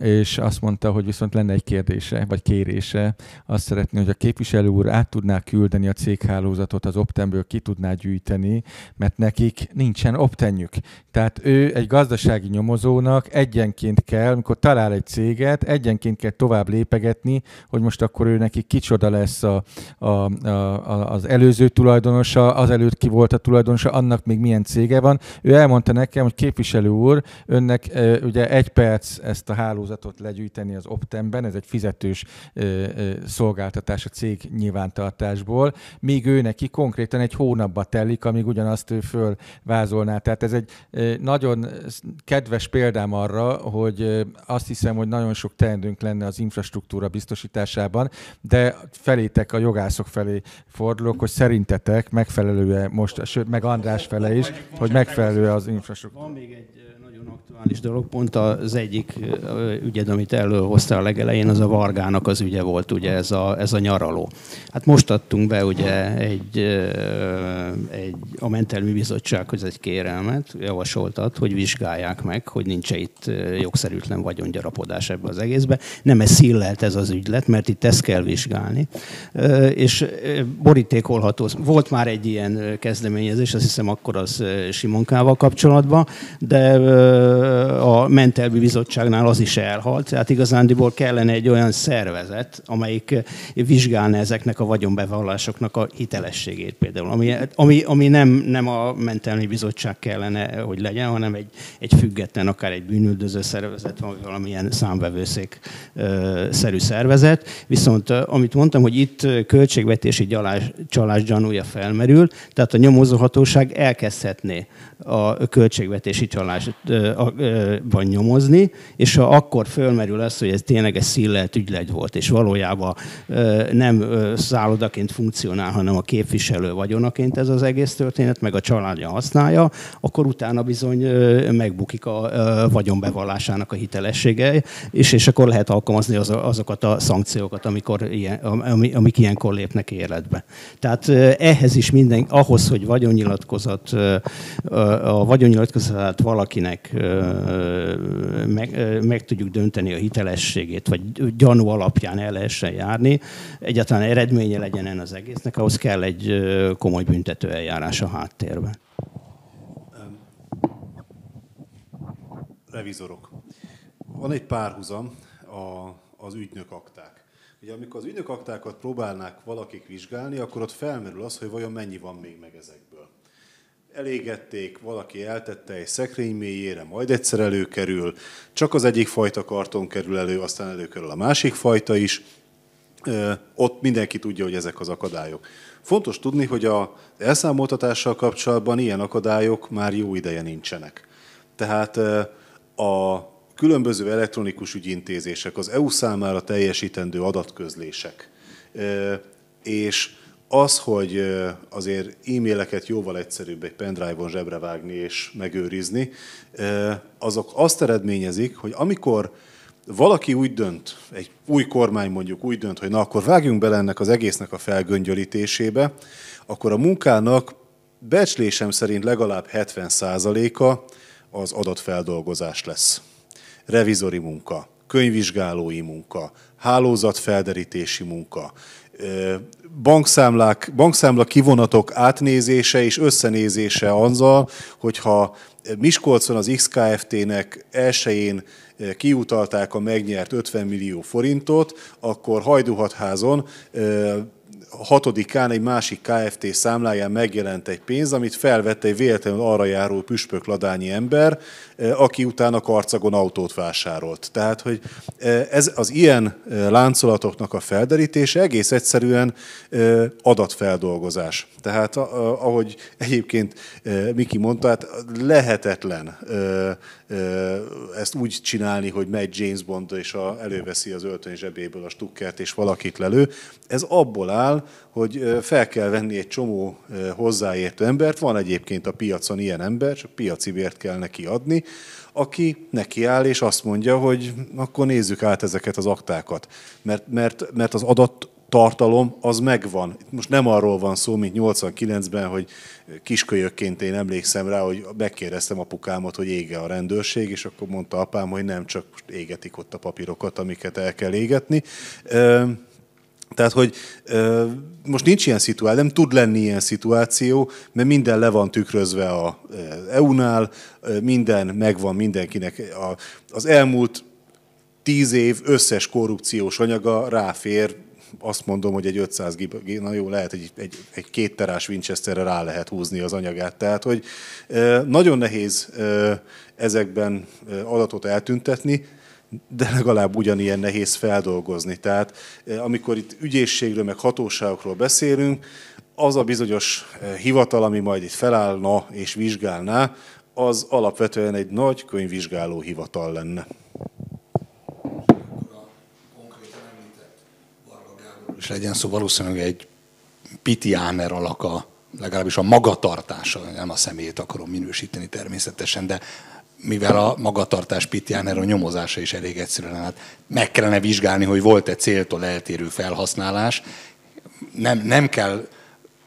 és azt mondta, hogy viszont lenne egy kérdése, vagy kérése. Azt szeretné, hogy a képviselő úr át tudná küldeni a céghálózatot az optenből, ki tudná gyűjteni, mert nekik nincsen optenjük. Tehát ő egy gazdasági nyomozónak egyenként kell, amikor talál egy céget, egyenként kell tovább lépegetni, hogy most akkor ő neki kicsoda lesz a, a, a, az előző tulajdonosa, az előtt ki volt a tulajdonosa, annak még milyen cége van. Ő elmondta nekem, hogy képviselő úr, önnek ugye egy perc ezt a hálózatot hálózatot legyűjteni az Optemben, ez egy fizetős szolgáltatás a cég nyilvántartásból, míg ő neki konkrétan egy hónapba telik, amíg ugyanazt ő fölvázolná. Tehát ez egy nagyon kedves példám arra, hogy azt hiszem, hogy nagyon sok teendőnk lenne az infrastruktúra biztosításában, de felétek a jogászok felé fordulok, hogy szerintetek megfelelő most, sőt, meg András fele is, hogy megfelelő az infrastruktúra. Van még egy aktuális dolog. Pont az egyik ügyed, amit előhozta a legelején, az a Vargának az ügye volt, ugye ez a, ez a nyaraló. Hát most adtunk be ugye egy, egy a Mentelmi Bizottsághoz egy kérelmet, javasoltat, hogy vizsgálják meg, hogy nincs -e itt jogszerűtlen vagyongyarapodás ebbe az egészbe. Nem ez szillelt ez az ügylet, mert itt ezt kell vizsgálni. És borítékolható. Volt már egy ilyen kezdeményezés, azt hiszem akkor az Simonkával kapcsolatban, de a Mentelmi Bizottságnál az is elhalt. Tehát igazándiból kellene egy olyan szervezet, amelyik vizsgálna ezeknek a vagyonbevallásoknak a hitelességét például. Ami, ami, ami nem, nem a Mentelmi Bizottság kellene, hogy legyen, hanem egy, egy független, akár egy bűnüldöző szervezet, vagy valamilyen számvevőszék szerű szervezet. Viszont amit mondtam, hogy itt költségvetési gyalás, csalás gyanúja felmerül, tehát a nyomozóhatóság elkezdhetné a költségvetési csalást van nyomozni, és ha akkor fölmerül az, hogy ez tényleg egy szillelt ügylet volt, és valójában nem szállodaként funkcionál, hanem a képviselő vagyonaként ez az egész történet, meg a családja használja, akkor utána bizony megbukik a vagyonbevallásának a hitelessége, és, és akkor lehet alkalmazni az, azokat a szankciókat, amikor ilyen, amik ilyenkor lépnek életbe. Tehát ehhez is minden, ahhoz, hogy vagyonnyilatkozat, a vagyonnyilatkozatát valakinek meg, meg tudjuk dönteni a hitelességét, vagy gyanú alapján el lehessen járni, egyáltalán eredménye legyen en az egésznek, ahhoz kell egy komoly büntető eljárás a háttérben. Revizorok. Van egy párhuzam a, az ügynök akták. Ugye amikor az ügynök aktákat próbálnák valakik vizsgálni, akkor ott felmerül az, hogy vajon mennyi van még meg ezekből elégették, valaki eltette egy szekrény mélyére, majd egyszer előkerül, csak az egyik fajta karton kerül elő, aztán előkerül a másik fajta is. Ott mindenki tudja, hogy ezek az akadályok. Fontos tudni, hogy az elszámoltatással kapcsolatban ilyen akadályok már jó ideje nincsenek. Tehát a különböző elektronikus ügyintézések, az EU számára teljesítendő adatközlések, és az, hogy azért e-maileket jóval egyszerűbb egy pendrive-on zsebre vágni és megőrizni, azok azt eredményezik, hogy amikor valaki úgy dönt, egy új kormány mondjuk úgy dönt, hogy na akkor vágjunk bele ennek az egésznek a felgöngyölítésébe, akkor a munkának becslésem szerint legalább 70%-a az adatfeldolgozás lesz. Revizori munka, könyvvizsgálói munka, hálózatfelderítési munka, bankszámlák, bankszámla kivonatok átnézése és összenézése azzal, hogyha Miskolcon az XKFT-nek elsőjén eh, kiutalták a megnyert 50 millió forintot, akkor Hajduhatházon eh, 6-án egy másik KFT számláján megjelent egy pénz, amit felvett egy véletlenül arra járó püspök ladányi ember, eh, aki utána karcagon autót vásárolt. Tehát, hogy eh, ez az ilyen eh, láncolatoknak a felderítése egész egyszerűen adatfeldolgozás. Tehát, ahogy egyébként Miki mondta, hát lehetetlen ezt úgy csinálni, hogy megy James Bond és a, előveszi az öltöny zsebéből a stukkert és valakit lelő. Ez abból áll, hogy fel kell venni egy csomó hozzáértő embert, van egyébként a piacon ilyen ember, csak piaci vért kell neki adni, aki nekiáll és azt mondja, hogy akkor nézzük át ezeket az aktákat. Mert, mert, mert az adat tartalom az megvan. Most nem arról van szó, mint 89-ben, hogy kiskölyökként én emlékszem rá, hogy megkérdeztem apukámat, hogy ége a rendőrség, és akkor mondta apám, hogy nem, csak égetik ott a papírokat, amiket el kell égetni. Tehát, hogy most nincs ilyen szituáció, nem tud lenni ilyen szituáció, mert minden le van tükrözve a EU-nál, minden megvan mindenkinek. Az elmúlt tíz év összes korrupciós anyaga ráfér azt mondom, hogy egy 500 gig, na jó, lehet, egy, egy, egy két terás Winchesterre rá lehet húzni az anyagát. Tehát, hogy nagyon nehéz ezekben adatot eltüntetni, de legalább ugyanilyen nehéz feldolgozni. Tehát amikor itt ügyészségről, meg hatóságokról beszélünk, az a bizonyos hivatal, ami majd itt felállna és vizsgálná, az alapvetően egy nagy könyvvizsgáló hivatal lenne. Is legyen szó, valószínűleg egy pitiáner alaka, legalábbis a magatartása, nem a személyét akarom minősíteni természetesen, de mivel a magatartás pitiáner a nyomozása is elég egyszerűen, hát meg kellene vizsgálni, hogy volt-e céltól eltérő felhasználás, nem, nem kell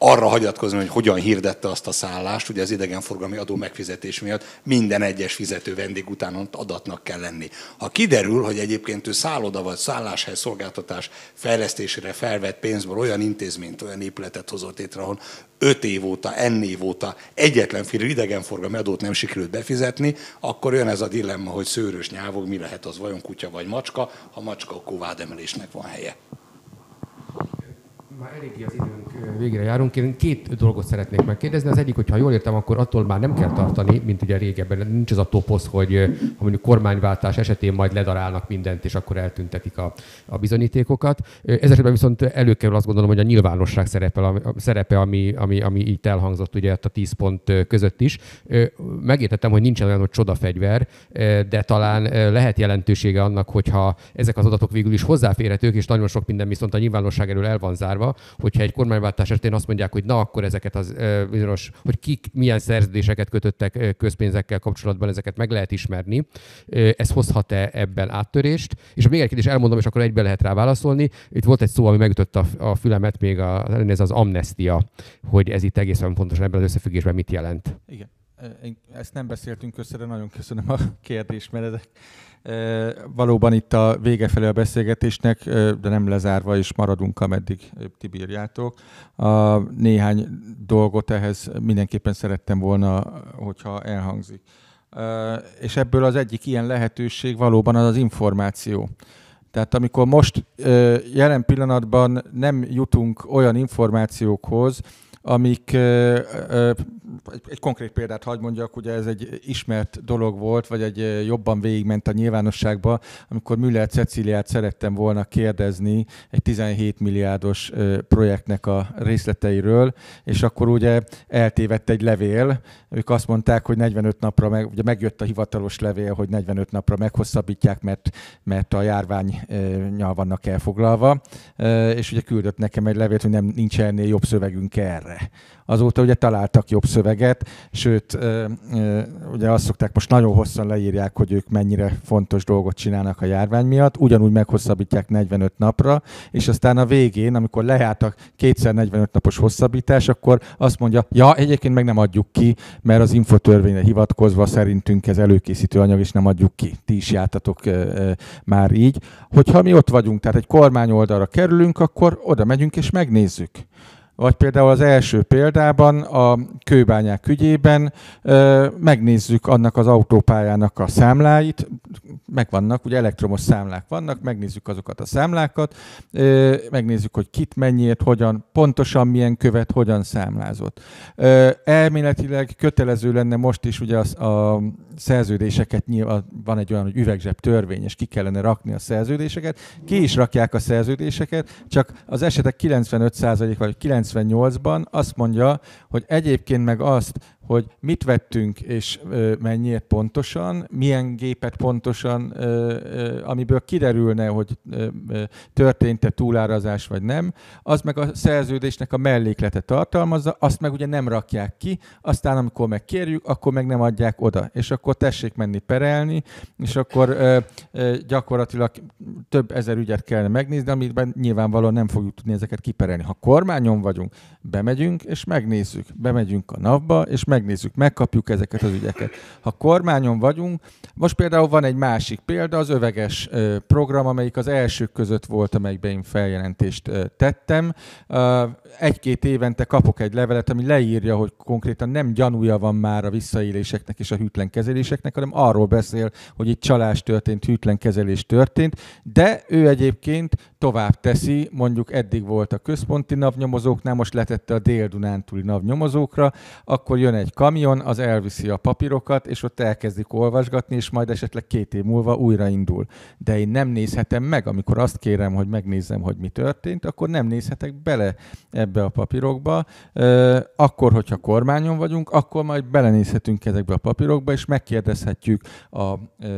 arra hagyatkozni, hogy hogyan hirdette azt a szállást, ugye az idegenforgalmi adó megfizetés miatt minden egyes fizető vendég után adatnak kell lenni. Ha kiderül, hogy egyébként ő szálloda vagy szálláshely szolgáltatás fejlesztésére felvett pénzből olyan intézményt, olyan épületet hozott létre, ahol öt év óta, n év óta egyetlen fél idegenforgalmi adót nem sikerült befizetni, akkor jön ez a dilemma, hogy szőrös nyávog, mi lehet az vajon kutya vagy macska, ha macska, akkor vádemelésnek van helye már eléggé az időnk végére járunk. Én két dolgot szeretnék megkérdezni. Az egyik, hogyha jól értem, akkor attól már nem kell tartani, mint ugye régebben. Nincs az a toposz, hogy ha mondjuk kormányváltás esetén majd ledarálnak mindent, és akkor eltüntetik a, a bizonyítékokat. Ez esetben viszont előkerül azt gondolom, hogy a nyilvánosság szerepe, szerepe ami, ami, ami itt elhangzott ugye a 10 pont között is. Megértettem, hogy nincsen olyan, hogy csodafegyver, de talán lehet jelentősége annak, hogyha ezek az adatok végül is hozzáférhetők, és nagyon sok minden viszont a nyilvánosság elől el van zárva, hogyha egy kormányváltás esetén azt mondják, hogy na akkor ezeket az bizonyos, hogy kik milyen szerződéseket kötöttek közpénzekkel kapcsolatban, ezeket meg lehet ismerni. Ez hozhat-e ebben áttörést? És még egy kérdés elmondom, és akkor egybe lehet rá válaszolni. Itt volt egy szó, ami megütött a, a fülemet, még a, ez az amnestia, hogy ez itt egészen pontosan ebben az összefüggésben mit jelent. Igen. Ezt nem beszéltünk össze, de nagyon köszönöm a kérdést, mert ezek Valóban itt a vége felé a beszélgetésnek, de nem lezárva is maradunk, ameddig ti bírjátok. A néhány dolgot ehhez mindenképpen szerettem volna, hogyha elhangzik. És ebből az egyik ilyen lehetőség valóban az az információ. Tehát amikor most jelen pillanatban nem jutunk olyan információkhoz, amik egy, egy konkrét példát hagy mondjak, ugye ez egy ismert dolog volt, vagy egy jobban végigment a nyilvánosságba, amikor Müller Ceciliát szerettem volna kérdezni egy 17 milliárdos projektnek a részleteiről, és akkor ugye eltévedt egy levél, ők azt mondták, hogy 45 napra, meg, ugye megjött a hivatalos levél, hogy 45 napra meghosszabbítják, mert, mert a járványnyal vannak elfoglalva, és ugye küldött nekem egy levélt, hogy nem nincs ennél jobb szövegünk erre. Azóta ugye találtak jobb szöveget, sőt, ugye azt szokták, most nagyon hosszan leírják, hogy ők mennyire fontos dolgot csinálnak a járvány miatt, ugyanúgy meghosszabbítják 45 napra, és aztán a végén, amikor lejárt a kétszer 45 napos hosszabbítás, akkor azt mondja, ja, egyébként meg nem adjuk ki, mert az infotörvényre hivatkozva szerintünk ez előkészítő anyag, és nem adjuk ki. Ti is jártatok már így. Hogyha mi ott vagyunk, tehát egy kormány oldalra kerülünk, akkor oda megyünk és megnézzük vagy például az első példában a kőbányák ügyében megnézzük annak az autópályának a számláit, megvannak, ugye elektromos számlák vannak, megnézzük azokat a számlákat, megnézzük, hogy kit mennyiért, hogyan, pontosan milyen követ, hogyan számlázott. Elméletileg kötelező lenne most is ugye a, a szerződéseket, nyilván van egy olyan, hogy üvegzseb törvény, és ki kellene rakni a szerződéseket, ki is rakják a szerződéseket, csak az esetek 95% vagy 98-ban azt mondja, hogy egyébként meg azt, hogy mit vettünk és mennyiért pontosan, milyen gépet pontosan, amiből kiderülne, hogy történt-e túlárazás vagy nem, az meg a szerződésnek a melléklete tartalmazza, azt meg ugye nem rakják ki, aztán amikor megkérjük, akkor meg nem adják oda, és akkor tessék menni perelni, és akkor gyakorlatilag több ezer ügyet kellene megnézni, amiben nyilvánvalóan nem fogjuk tudni ezeket kiperelni. Ha kormányon vagyunk, bemegyünk és megnézzük. Bemegyünk a NAV-ba, és megnézzük, megkapjuk ezeket az ügyeket. Ha kormányon vagyunk, most például van egy másik példa, az öveges program, amelyik az elsők között volt, amelyikben én feljelentést tettem. Egy-két évente kapok egy levelet, ami leírja, hogy konkrétan nem gyanúja van már a visszaéléseknek és a hűtlen kezeléseknek, hanem arról beszél, hogy itt csalás történt, hűtlen kezelés történt, de ő egyébként tovább teszi, mondjuk eddig volt a központi navnyomozóknál, most letette a dél-dunántúli navnyomozókra, akkor jön egy kamion, az elviszi a papírokat, és ott elkezdik olvasgatni, és majd esetleg két év múlva újraindul. De én nem nézhetem meg, amikor azt kérem, hogy megnézzem, hogy mi történt, akkor nem nézhetek bele ebbe a papírokba. Akkor, hogyha kormányon vagyunk, akkor majd belenézhetünk ezekbe a papírokba, és megkérdezhetjük a,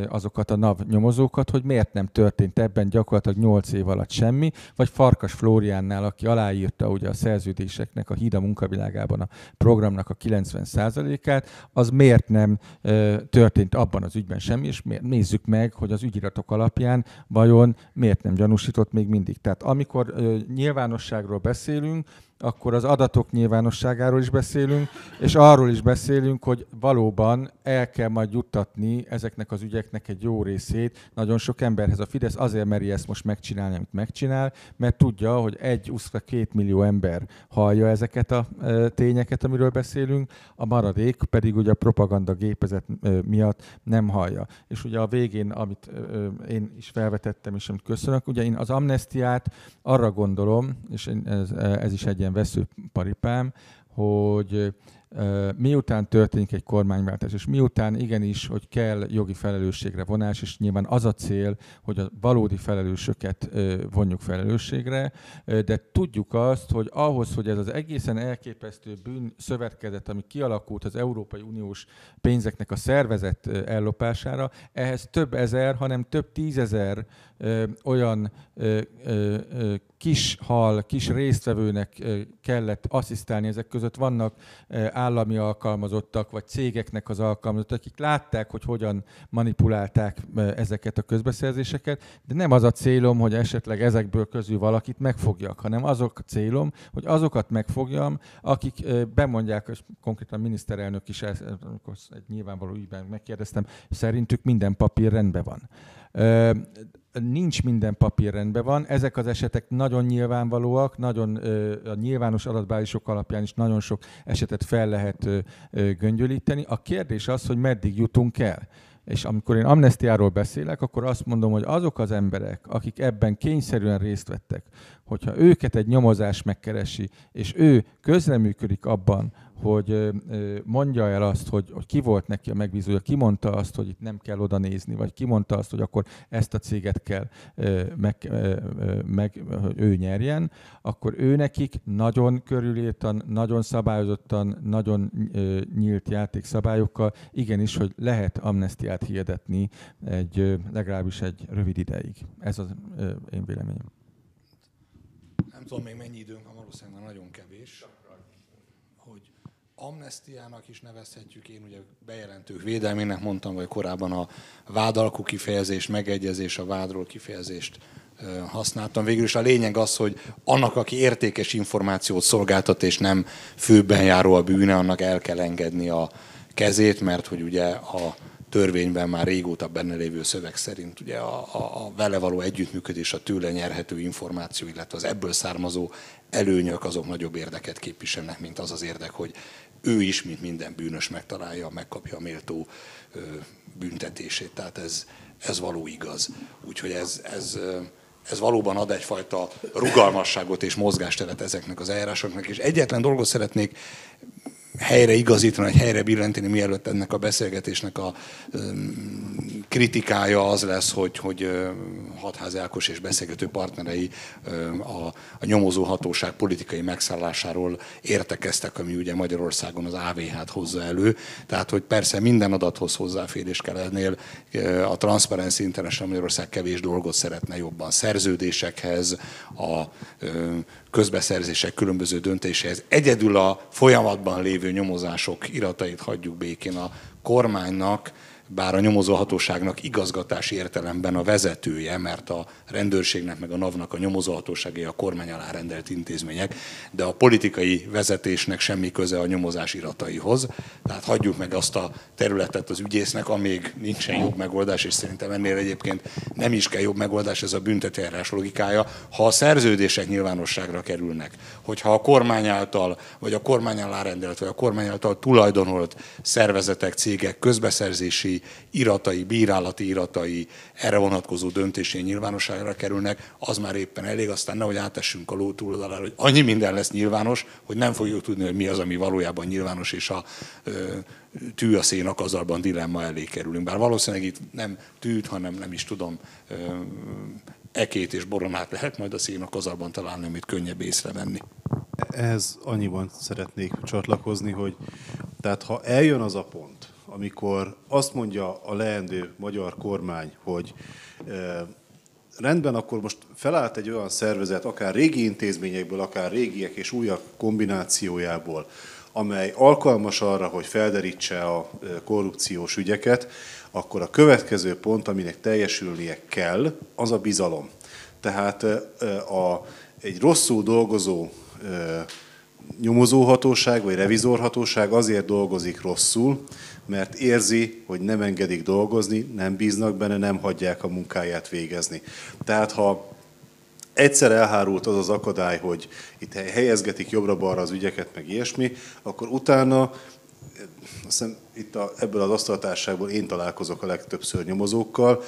azokat a NAV nyomozókat, hogy miért nem történt ebben gyakorlatilag 8 év alatt semmi, vagy Farkas Flóriánnál, aki aláírta ugye a szerződéseknek a híd a munkavilágában a programnak a 90%-át, az miért nem történt abban az ügyben semmi, és nézzük meg, hogy az ügyiratok alapján vajon miért nem gyanúsított még mindig. Tehát amikor nyilvánosságról beszélünk, akkor az adatok nyilvánosságáról is beszélünk, és arról is beszélünk, hogy valóban el kell majd juttatni ezeknek az ügyeknek egy jó részét nagyon sok emberhez. A Fidesz azért meri ezt most megcsinálni, amit megcsinál, mert tudja, hogy egy, uszka két millió ember hallja ezeket a tényeket, amiről beszélünk, a maradék pedig ugye a propaganda gépezet miatt nem hallja. És ugye a végén, amit én is felvetettem, és amit köszönök, ugye én az amnestiát arra gondolom, és ez, ez is egy ilyen veszőparipám, hogy miután történik egy kormányváltás, és miután igenis, hogy kell jogi felelősségre vonás, és nyilván az a cél, hogy a valódi felelősöket vonjuk felelősségre, de tudjuk azt, hogy ahhoz, hogy ez az egészen elképesztő bűn szövetkezet, ami kialakult az Európai Uniós pénzeknek a szervezet ellopására, ehhez több ezer, hanem több tízezer olyan kis hal, kis résztvevőnek kellett asszisztálni. Ezek között vannak állami alkalmazottak, vagy cégeknek az alkalmazottak, akik látták, hogy hogyan manipulálták ezeket a közbeszerzéseket, de nem az a célom, hogy esetleg ezekből közül valakit megfogjak, hanem azok a célom, hogy azokat megfogjam, akik bemondják, és konkrétan a miniszterelnök is, amikor egy nyilvánvaló ügyben megkérdeztem, szerintük minden papír rendben van nincs minden papír rendben van. Ezek az esetek nagyon nyilvánvalóak, nagyon a nyilvános adatbázisok alapján is nagyon sok esetet fel lehet göngyölíteni. A kérdés az, hogy meddig jutunk el. És amikor én amnestiáról beszélek, akkor azt mondom, hogy azok az emberek, akik ebben kényszerűen részt vettek, hogyha őket egy nyomozás megkeresi, és ő közreműködik abban, hogy mondja el azt, hogy, hogy ki volt neki a megbízója, ki mondta azt, hogy itt nem kell oda nézni, vagy ki mondta azt, hogy akkor ezt a céget kell meg, meg hogy ő nyerjen, akkor ő nekik nagyon körülírtan, nagyon szabályozottan, nagyon nyílt játékszabályokkal, igenis, hogy lehet amnestiát hirdetni egy, legalábbis egy rövid ideig. Ez az én véleményem. Nem tudom még mennyi időnk van, valószínűleg nagyon amnestiának is nevezhetjük, én ugye bejelentők védelmének mondtam, vagy korábban a vádalkú kifejezést, megegyezés, a vádról kifejezést használtam. Végül is a lényeg az, hogy annak, aki értékes információt szolgáltat, és nem főben járó a bűne, annak el kell engedni a kezét, mert hogy ugye a törvényben már régóta benne lévő szöveg szerint ugye a, a, a vele való együttműködés, a tőle nyerhető információ, illetve az ebből származó előnyök azok nagyobb érdeket képviselnek, mint az az érdek, hogy ő is, mint minden bűnös megtalálja, megkapja a méltó büntetését. Tehát ez, ez való igaz. Úgyhogy ez, ez, ez valóban ad egyfajta rugalmasságot és mozgásteret ezeknek az eljárásoknak. És egyetlen dolgot szeretnék helyre igazítani, vagy helyre billenteni, mielőtt ennek a beszélgetésnek a kritikája az lesz, hogy, hogy Hatház Ákos és beszélgető partnerei a, a nyomozó hatóság politikai megszállásáról értekeztek, ami ugye Magyarországon az AVH-t hozza elő. Tehát, hogy persze minden adathoz hozzáférés kell ennél. A Transparency International Magyarország kevés dolgot szeretne jobban szerződésekhez, a közbeszerzések különböző döntéséhez. Egyedül a folyamatban lévő nyomozások iratait hagyjuk békén a kormánynak, bár a nyomozóhatóságnak igazgatási értelemben a vezetője, mert a rendőrségnek meg a NAV-nak a nyomozóhatóságai a kormány alá rendelt intézmények, de a politikai vezetésnek semmi köze a nyomozás irataihoz. Tehát hagyjuk meg azt a területet az ügyésznek, amíg nincsen jobb megoldás, és szerintem ennél egyébként nem is kell jobb megoldás, ez a büntetőjárás logikája. Ha a szerződések nyilvánosságra kerülnek, hogyha a kormány által, vagy a kormány alá rendelt, vagy a kormány által tulajdonolt szervezetek, cégek közbeszerzési iratai, bírálati iratai, erre vonatkozó döntésé nyilvánosságra kerülnek, az már éppen elég, aztán nehogy átessünk a ló túloldalára, hogy annyi minden lesz nyilvános, hogy nem fogjuk tudni, hogy mi az, ami valójában nyilvános, és a ö, tű a szén akazalban dilemma elé kerülünk. Bár valószínűleg itt nem tűt, hanem nem is tudom, ö, ekét és boronát lehet majd a szénakazalban találni, amit könnyebb észrevenni. Ehhez annyiban szeretnék csatlakozni, hogy tehát ha eljön az a pont, amikor azt mondja a leendő magyar kormány, hogy e, rendben, akkor most felállt egy olyan szervezet, akár régi intézményekből, akár régiek és újabb kombinációjából, amely alkalmas arra, hogy felderítse a korrupciós ügyeket, akkor a következő pont, aminek teljesülnie kell, az a bizalom. Tehát a, egy rosszul dolgozó nyomozóhatóság vagy revizorhatóság azért dolgozik rosszul, mert érzi, hogy nem engedik dolgozni, nem bíznak benne, nem hagyják a munkáját végezni. Tehát ha egyszer elhárult az az akadály, hogy itt helyezgetik jobbra-balra az ügyeket, meg ilyesmi, akkor utána azt hiszem, itt a, ebből az asztaltárságból én találkozok a legtöbbször nyomozókkal,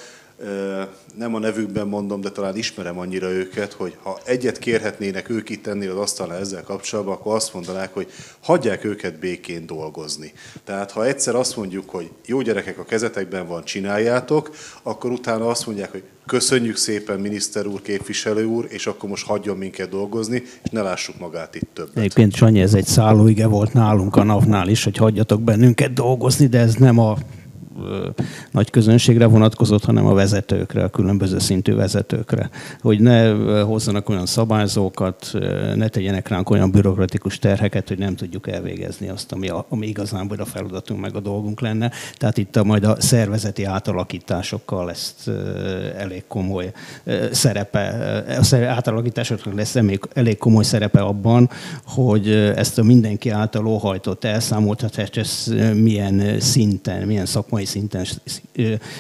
nem a nevükben mondom, de talán ismerem annyira őket, hogy ha egyet kérhetnének ők itt ennél az asztalnál ezzel kapcsolatban, akkor azt mondanák, hogy hagyják őket békén dolgozni. Tehát ha egyszer azt mondjuk, hogy jó gyerekek a kezetekben van, csináljátok, akkor utána azt mondják, hogy köszönjük szépen miniszter úr, képviselő úr, és akkor most hagyjon minket dolgozni, és ne lássuk magát itt többet. Egyébként Sanyi, ez egy szállóige volt nálunk a NAV-nál is, hogy hagyjatok bennünket dolgozni, de ez nem a nagy közönségre vonatkozott, hanem a vezetőkre, a különböző szintű vezetőkre. Hogy ne hozzanak olyan szabályzókat, ne tegyenek ránk olyan bürokratikus terheket, hogy nem tudjuk elvégezni azt, ami, a, ami igazából a feladatunk meg a dolgunk lenne. Tehát itt a, majd a szervezeti átalakításokkal lesz elég komoly szerepe, a átalakításoknak lesz elég komoly szerepe abban, hogy ezt a mindenki által óhajtott elszámoltatást, ez milyen szinten, milyen szakmai szinten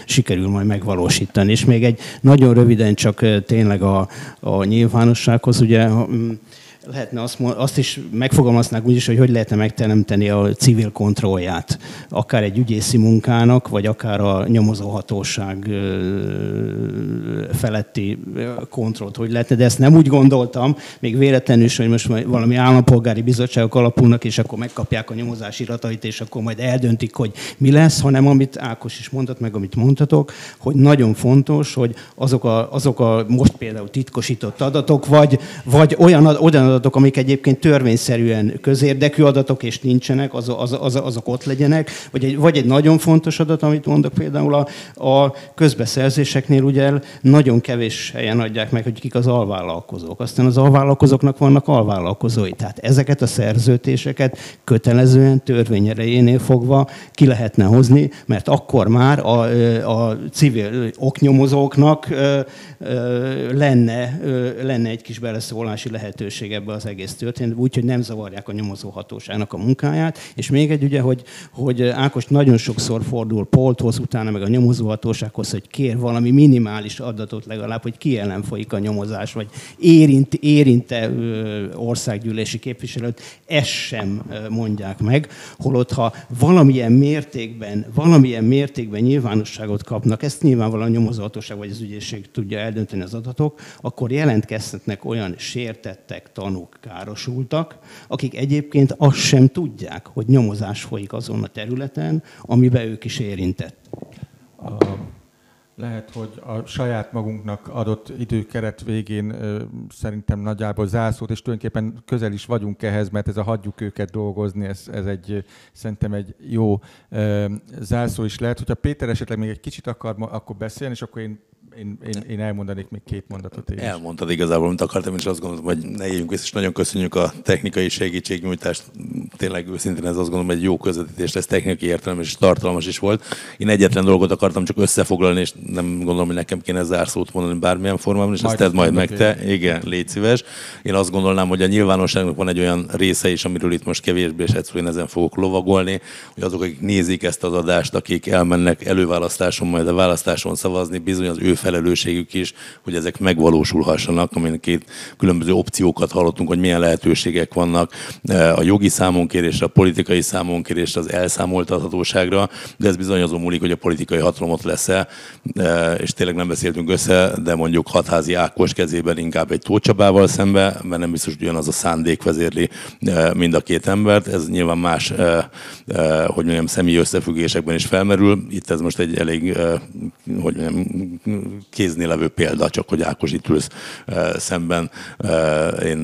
sikerül majd megvalósítani. És még egy nagyon röviden csak tényleg a, a nyilvánossághoz, ugye lehetne azt, azt is megfogalmaznák úgy is, hogy hogy lehetne megteremteni a civil kontrollját, akár egy ügyészi munkának, vagy akár a nyomozóhatóság feletti kontrollt, hogy lehetne, de ezt nem úgy gondoltam, még véletlenül is, hogy most valami állampolgári bizottságok alapulnak, és akkor megkapják a nyomozás iratait, és akkor majd eldöntik, hogy mi lesz, hanem amit Ákos is mondott, meg amit mondhatok, hogy nagyon fontos, hogy azok a, azok a most például titkosított adatok, vagy, vagy olyan, olyan adatok, amik egyébként törvényszerűen közérdekű adatok, és nincsenek, az, az, az, azok ott legyenek, vagy egy, vagy egy nagyon fontos adat, amit mondok például a, a közbeszerzéseknél ugye nagyon kevés helyen adják meg, hogy kik az alvállalkozók. Aztán az alvállalkozóknak vannak alvállalkozói. Tehát ezeket a szerződéseket kötelezően törvény erejénél fogva ki lehetne hozni, mert akkor már a, a civil oknyomozóknak lenne, lenne egy kis beleszólási lehetőség ebbe az egész történet, úgyhogy nem zavarják a nyomozóhatóságnak a munkáját. És még egy ugye, hogy, hogy Ákos nagyon sokszor fordul Polthoz, utána meg a nyomozóhatósághoz, hogy kér valami minimális adatot legalább, hogy ki ellen folyik a nyomozás, vagy érint, érinte országgyűlési képviselőt, ezt sem mondják meg. Holott, ha valamilyen mértékben, valamilyen mértékben nyilvánosságot kapnak, ezt nyilvánvalóan a nyomozóhatóság vagy az ügyészség tudja eldönteni az adatok, akkor jelentkezhetnek olyan sértettek, tanúk, károsultak, akik egyébként azt sem tudják, hogy nyomozás folyik azon a területen, amiben ők is érintett. Lehet, hogy a saját magunknak adott időkeret végén szerintem nagyjából zászlót, és tulajdonképpen közel is vagyunk ehhez, mert ez a hagyjuk őket dolgozni, ez, ez egy, szerintem egy jó ö, zászló is lehet. Hogyha Péter esetleg még egy kicsit akar akkor beszélni, és akkor én én, én, én elmondanék még két mondatot. Én Elmondtad igazából, amit akartam, és azt gondolom, hogy ne éljünk vissza, és nagyon köszönjük a technikai segítségnyújtást. Tényleg őszintén ez azt gondolom, hogy egy jó közvetítés, ez technikai értelmes és tartalmas is volt. Én egyetlen dolgot akartam csak összefoglalni, és nem gondolom, hogy nekem kéne zárszót mondani bármilyen formában, és majd ezt tedd majd meg te. Igen, légy szíves. Én azt gondolnám, hogy a nyilvánosságnak van egy olyan része is, amiről itt most kevésbé, és egyszerűen ezen fogok lovagolni, hogy azok, akik nézik ezt az adást, akik elmennek előválasztáson, majd a választáson szavazni, bizony az ő felelősségük is, hogy ezek megvalósulhassanak, amin két különböző opciókat hallottunk, hogy milyen lehetőségek vannak eh, a jogi számonkérésre, a politikai számonkérésre, az elszámoltathatóságra, de ez bizony azon múlik, hogy a politikai hatalom ott lesz-e, eh, és tényleg nem beszéltünk össze, de mondjuk hatházi Ákos kezében inkább egy Tócsabával szembe, mert nem biztos, hogy ugyanaz a szándék vezérli eh, mind a két embert. Ez nyilván más, hogy mondjam, személyi összefüggésekben is felmerül. Itt ez most egy elég, hogy mondjam, kéznél levő példa, csak hogy Ákos itt ülsz szemben. Én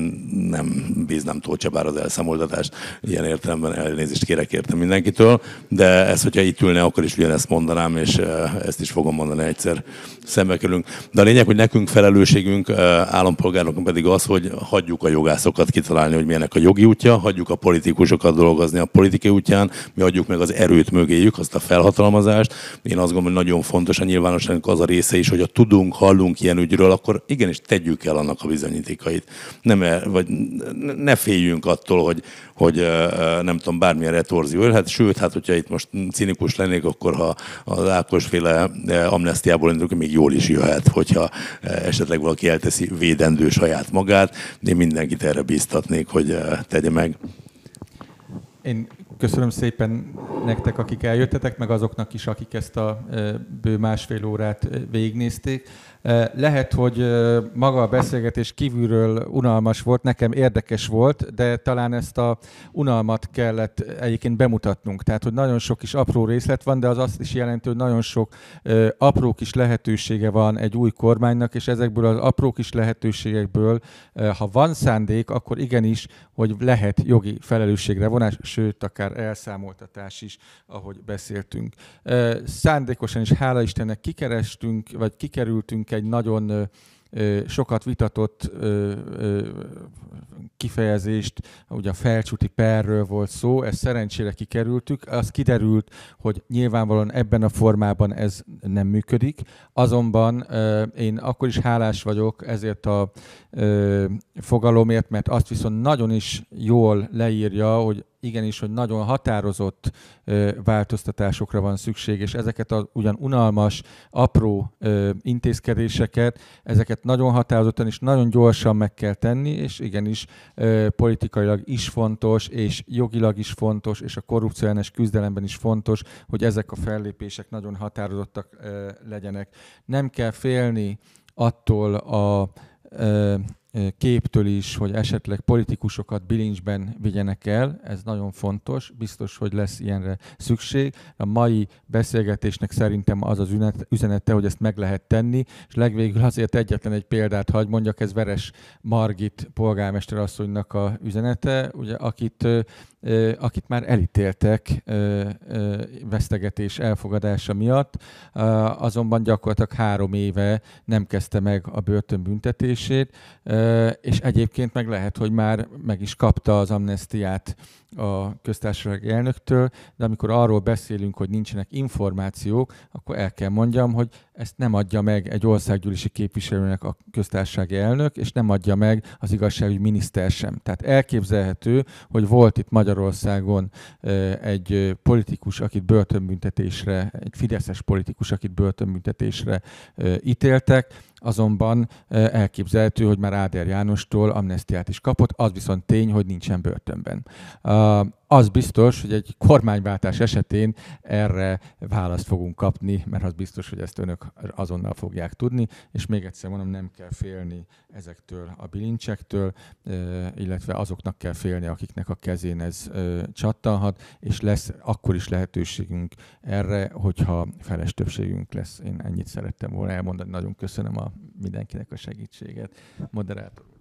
nem bíznám Tóth Csabára az elszámoltatást. Ilyen értelemben elnézést kérek értem mindenkitől, de ez, hogyha itt ülne, akkor is ugyanezt mondanám, és ezt is fogom mondani egyszer szembe kerülünk. De a lényeg, hogy nekünk felelősségünk állampolgároknak pedig az, hogy hagyjuk a jogászokat kitalálni, hogy milyenek a jogi útja, hagyjuk a politikusokat dolgozni a politikai útján, mi adjuk meg az erőt mögéjük, azt a felhatalmazást. Én azt gondolom, hogy nagyon fontos a nyilvánosságnak az a része is, hogy a tudunk, hallunk ilyen ügyről, akkor igenis tegyük el annak a bizonyítékait. Nem, vagy ne féljünk attól, hogy, hogy nem tudom, bármilyen retorzió jöhet, sőt, hát hogyha itt most cinikus lennék, akkor ha az Ákos féle amnestiából indulunk, még jól is jöhet, hogyha esetleg valaki elteszi védendő saját magát, én mindenkit erre bíztatnék, hogy tegye meg. Én köszönöm szépen nektek, akik eljöttetek, meg azoknak is, akik ezt a bő másfél órát végignézték. Lehet, hogy maga a beszélgetés kívülről unalmas volt, nekem érdekes volt, de talán ezt a unalmat kellett egyébként bemutatnunk. Tehát, hogy nagyon sok is apró részlet van, de az azt is jelenti, hogy nagyon sok apró kis lehetősége van egy új kormánynak, és ezekből az apró kis lehetőségekből, ha van szándék, akkor igenis, hogy lehet jogi felelősségre vonás, sőt, akár elszámoltatás is, ahogy beszéltünk. Szándékosan is, hála Istennek kikerestünk, vagy kikerültünk egy nagyon sokat vitatott kifejezést, ugye a felcsúti perről volt szó, ezt szerencsére kikerültük, az kiderült, hogy nyilvánvalóan ebben a formában ez nem működik, azonban én akkor is hálás vagyok ezért a fogalomért, mert azt viszont nagyon is jól leírja, hogy igenis, hogy nagyon határozott ö, változtatásokra van szükség, és ezeket a ugyan unalmas, apró ö, intézkedéseket, ezeket nagyon határozottan és nagyon gyorsan meg kell tenni, és igenis ö, politikailag is fontos, és jogilag is fontos, és a korrupcióellenes küzdelemben is fontos, hogy ezek a fellépések nagyon határozottak ö, legyenek. Nem kell félni attól a képtől is, hogy esetleg politikusokat bilincsben vigyenek el, ez nagyon fontos, biztos, hogy lesz ilyenre szükség. A mai beszélgetésnek szerintem az az üzenete, hogy ezt meg lehet tenni, és legvégül azért egyetlen egy példát hagy mondjak, ez Veres Margit polgármester asszonynak a üzenete, ugye, akit akit már elítéltek vesztegetés elfogadása miatt, azonban gyakorlatilag három éve nem kezdte meg a börtönbüntetését és egyébként meg lehet, hogy már meg is kapta az amnestiát a köztársaság elnöktől, de amikor arról beszélünk, hogy nincsenek információk, akkor el kell mondjam, hogy ezt nem adja meg egy országgyűlési képviselőnek a köztársasági elnök, és nem adja meg az igazságügyi miniszter sem. Tehát elképzelhető, hogy volt itt Magyarországon egy politikus, akit börtönbüntetésre, egy fideszes politikus, akit börtönbüntetésre ítéltek, azonban elképzelhető, hogy már Áder Jánostól amnestiát is kapott, az viszont tény, hogy nincsen börtönben. Az biztos, hogy egy kormányváltás esetén erre választ fogunk kapni, mert az biztos, hogy ezt önök azonnal fogják tudni, és még egyszer mondom, nem kell félni ezektől a bilincsektől, illetve azoknak kell félni, akiknek a kezén ez csattanhat, és lesz akkor is lehetőségünk erre, hogyha feles többségünk lesz. Én ennyit szerettem volna elmondani, nagyon köszönöm a mindenkinek a segítséget. Moderátor.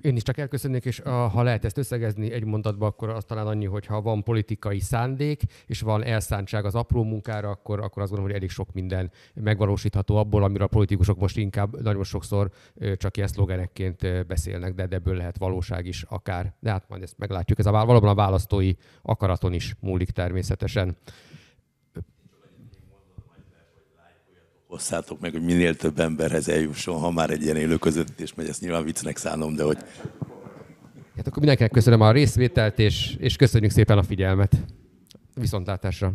Én is csak elköszönnék, és ha lehet ezt összegezni egy mondatba, akkor az talán annyi, hogy ha van politikai szándék, és van elszántság az apró munkára, akkor, akkor azt gondolom, hogy elég sok minden megvalósítható abból, amiről a politikusok most inkább nagyon sokszor csak ilyen szlogenekként beszélnek, de ebből lehet valóság is akár. De hát majd ezt meglátjuk. Ez a, valóban a választói akaraton is múlik természetesen. Osszátok meg, hogy minél több emberhez eljusson, ha már egy ilyen élő közvetítés megy, ezt nyilván viccnek szánom, de hogy... Hát akkor mindenkinek köszönöm a részvételt, és, és köszönjük szépen a figyelmet. Viszontlátásra!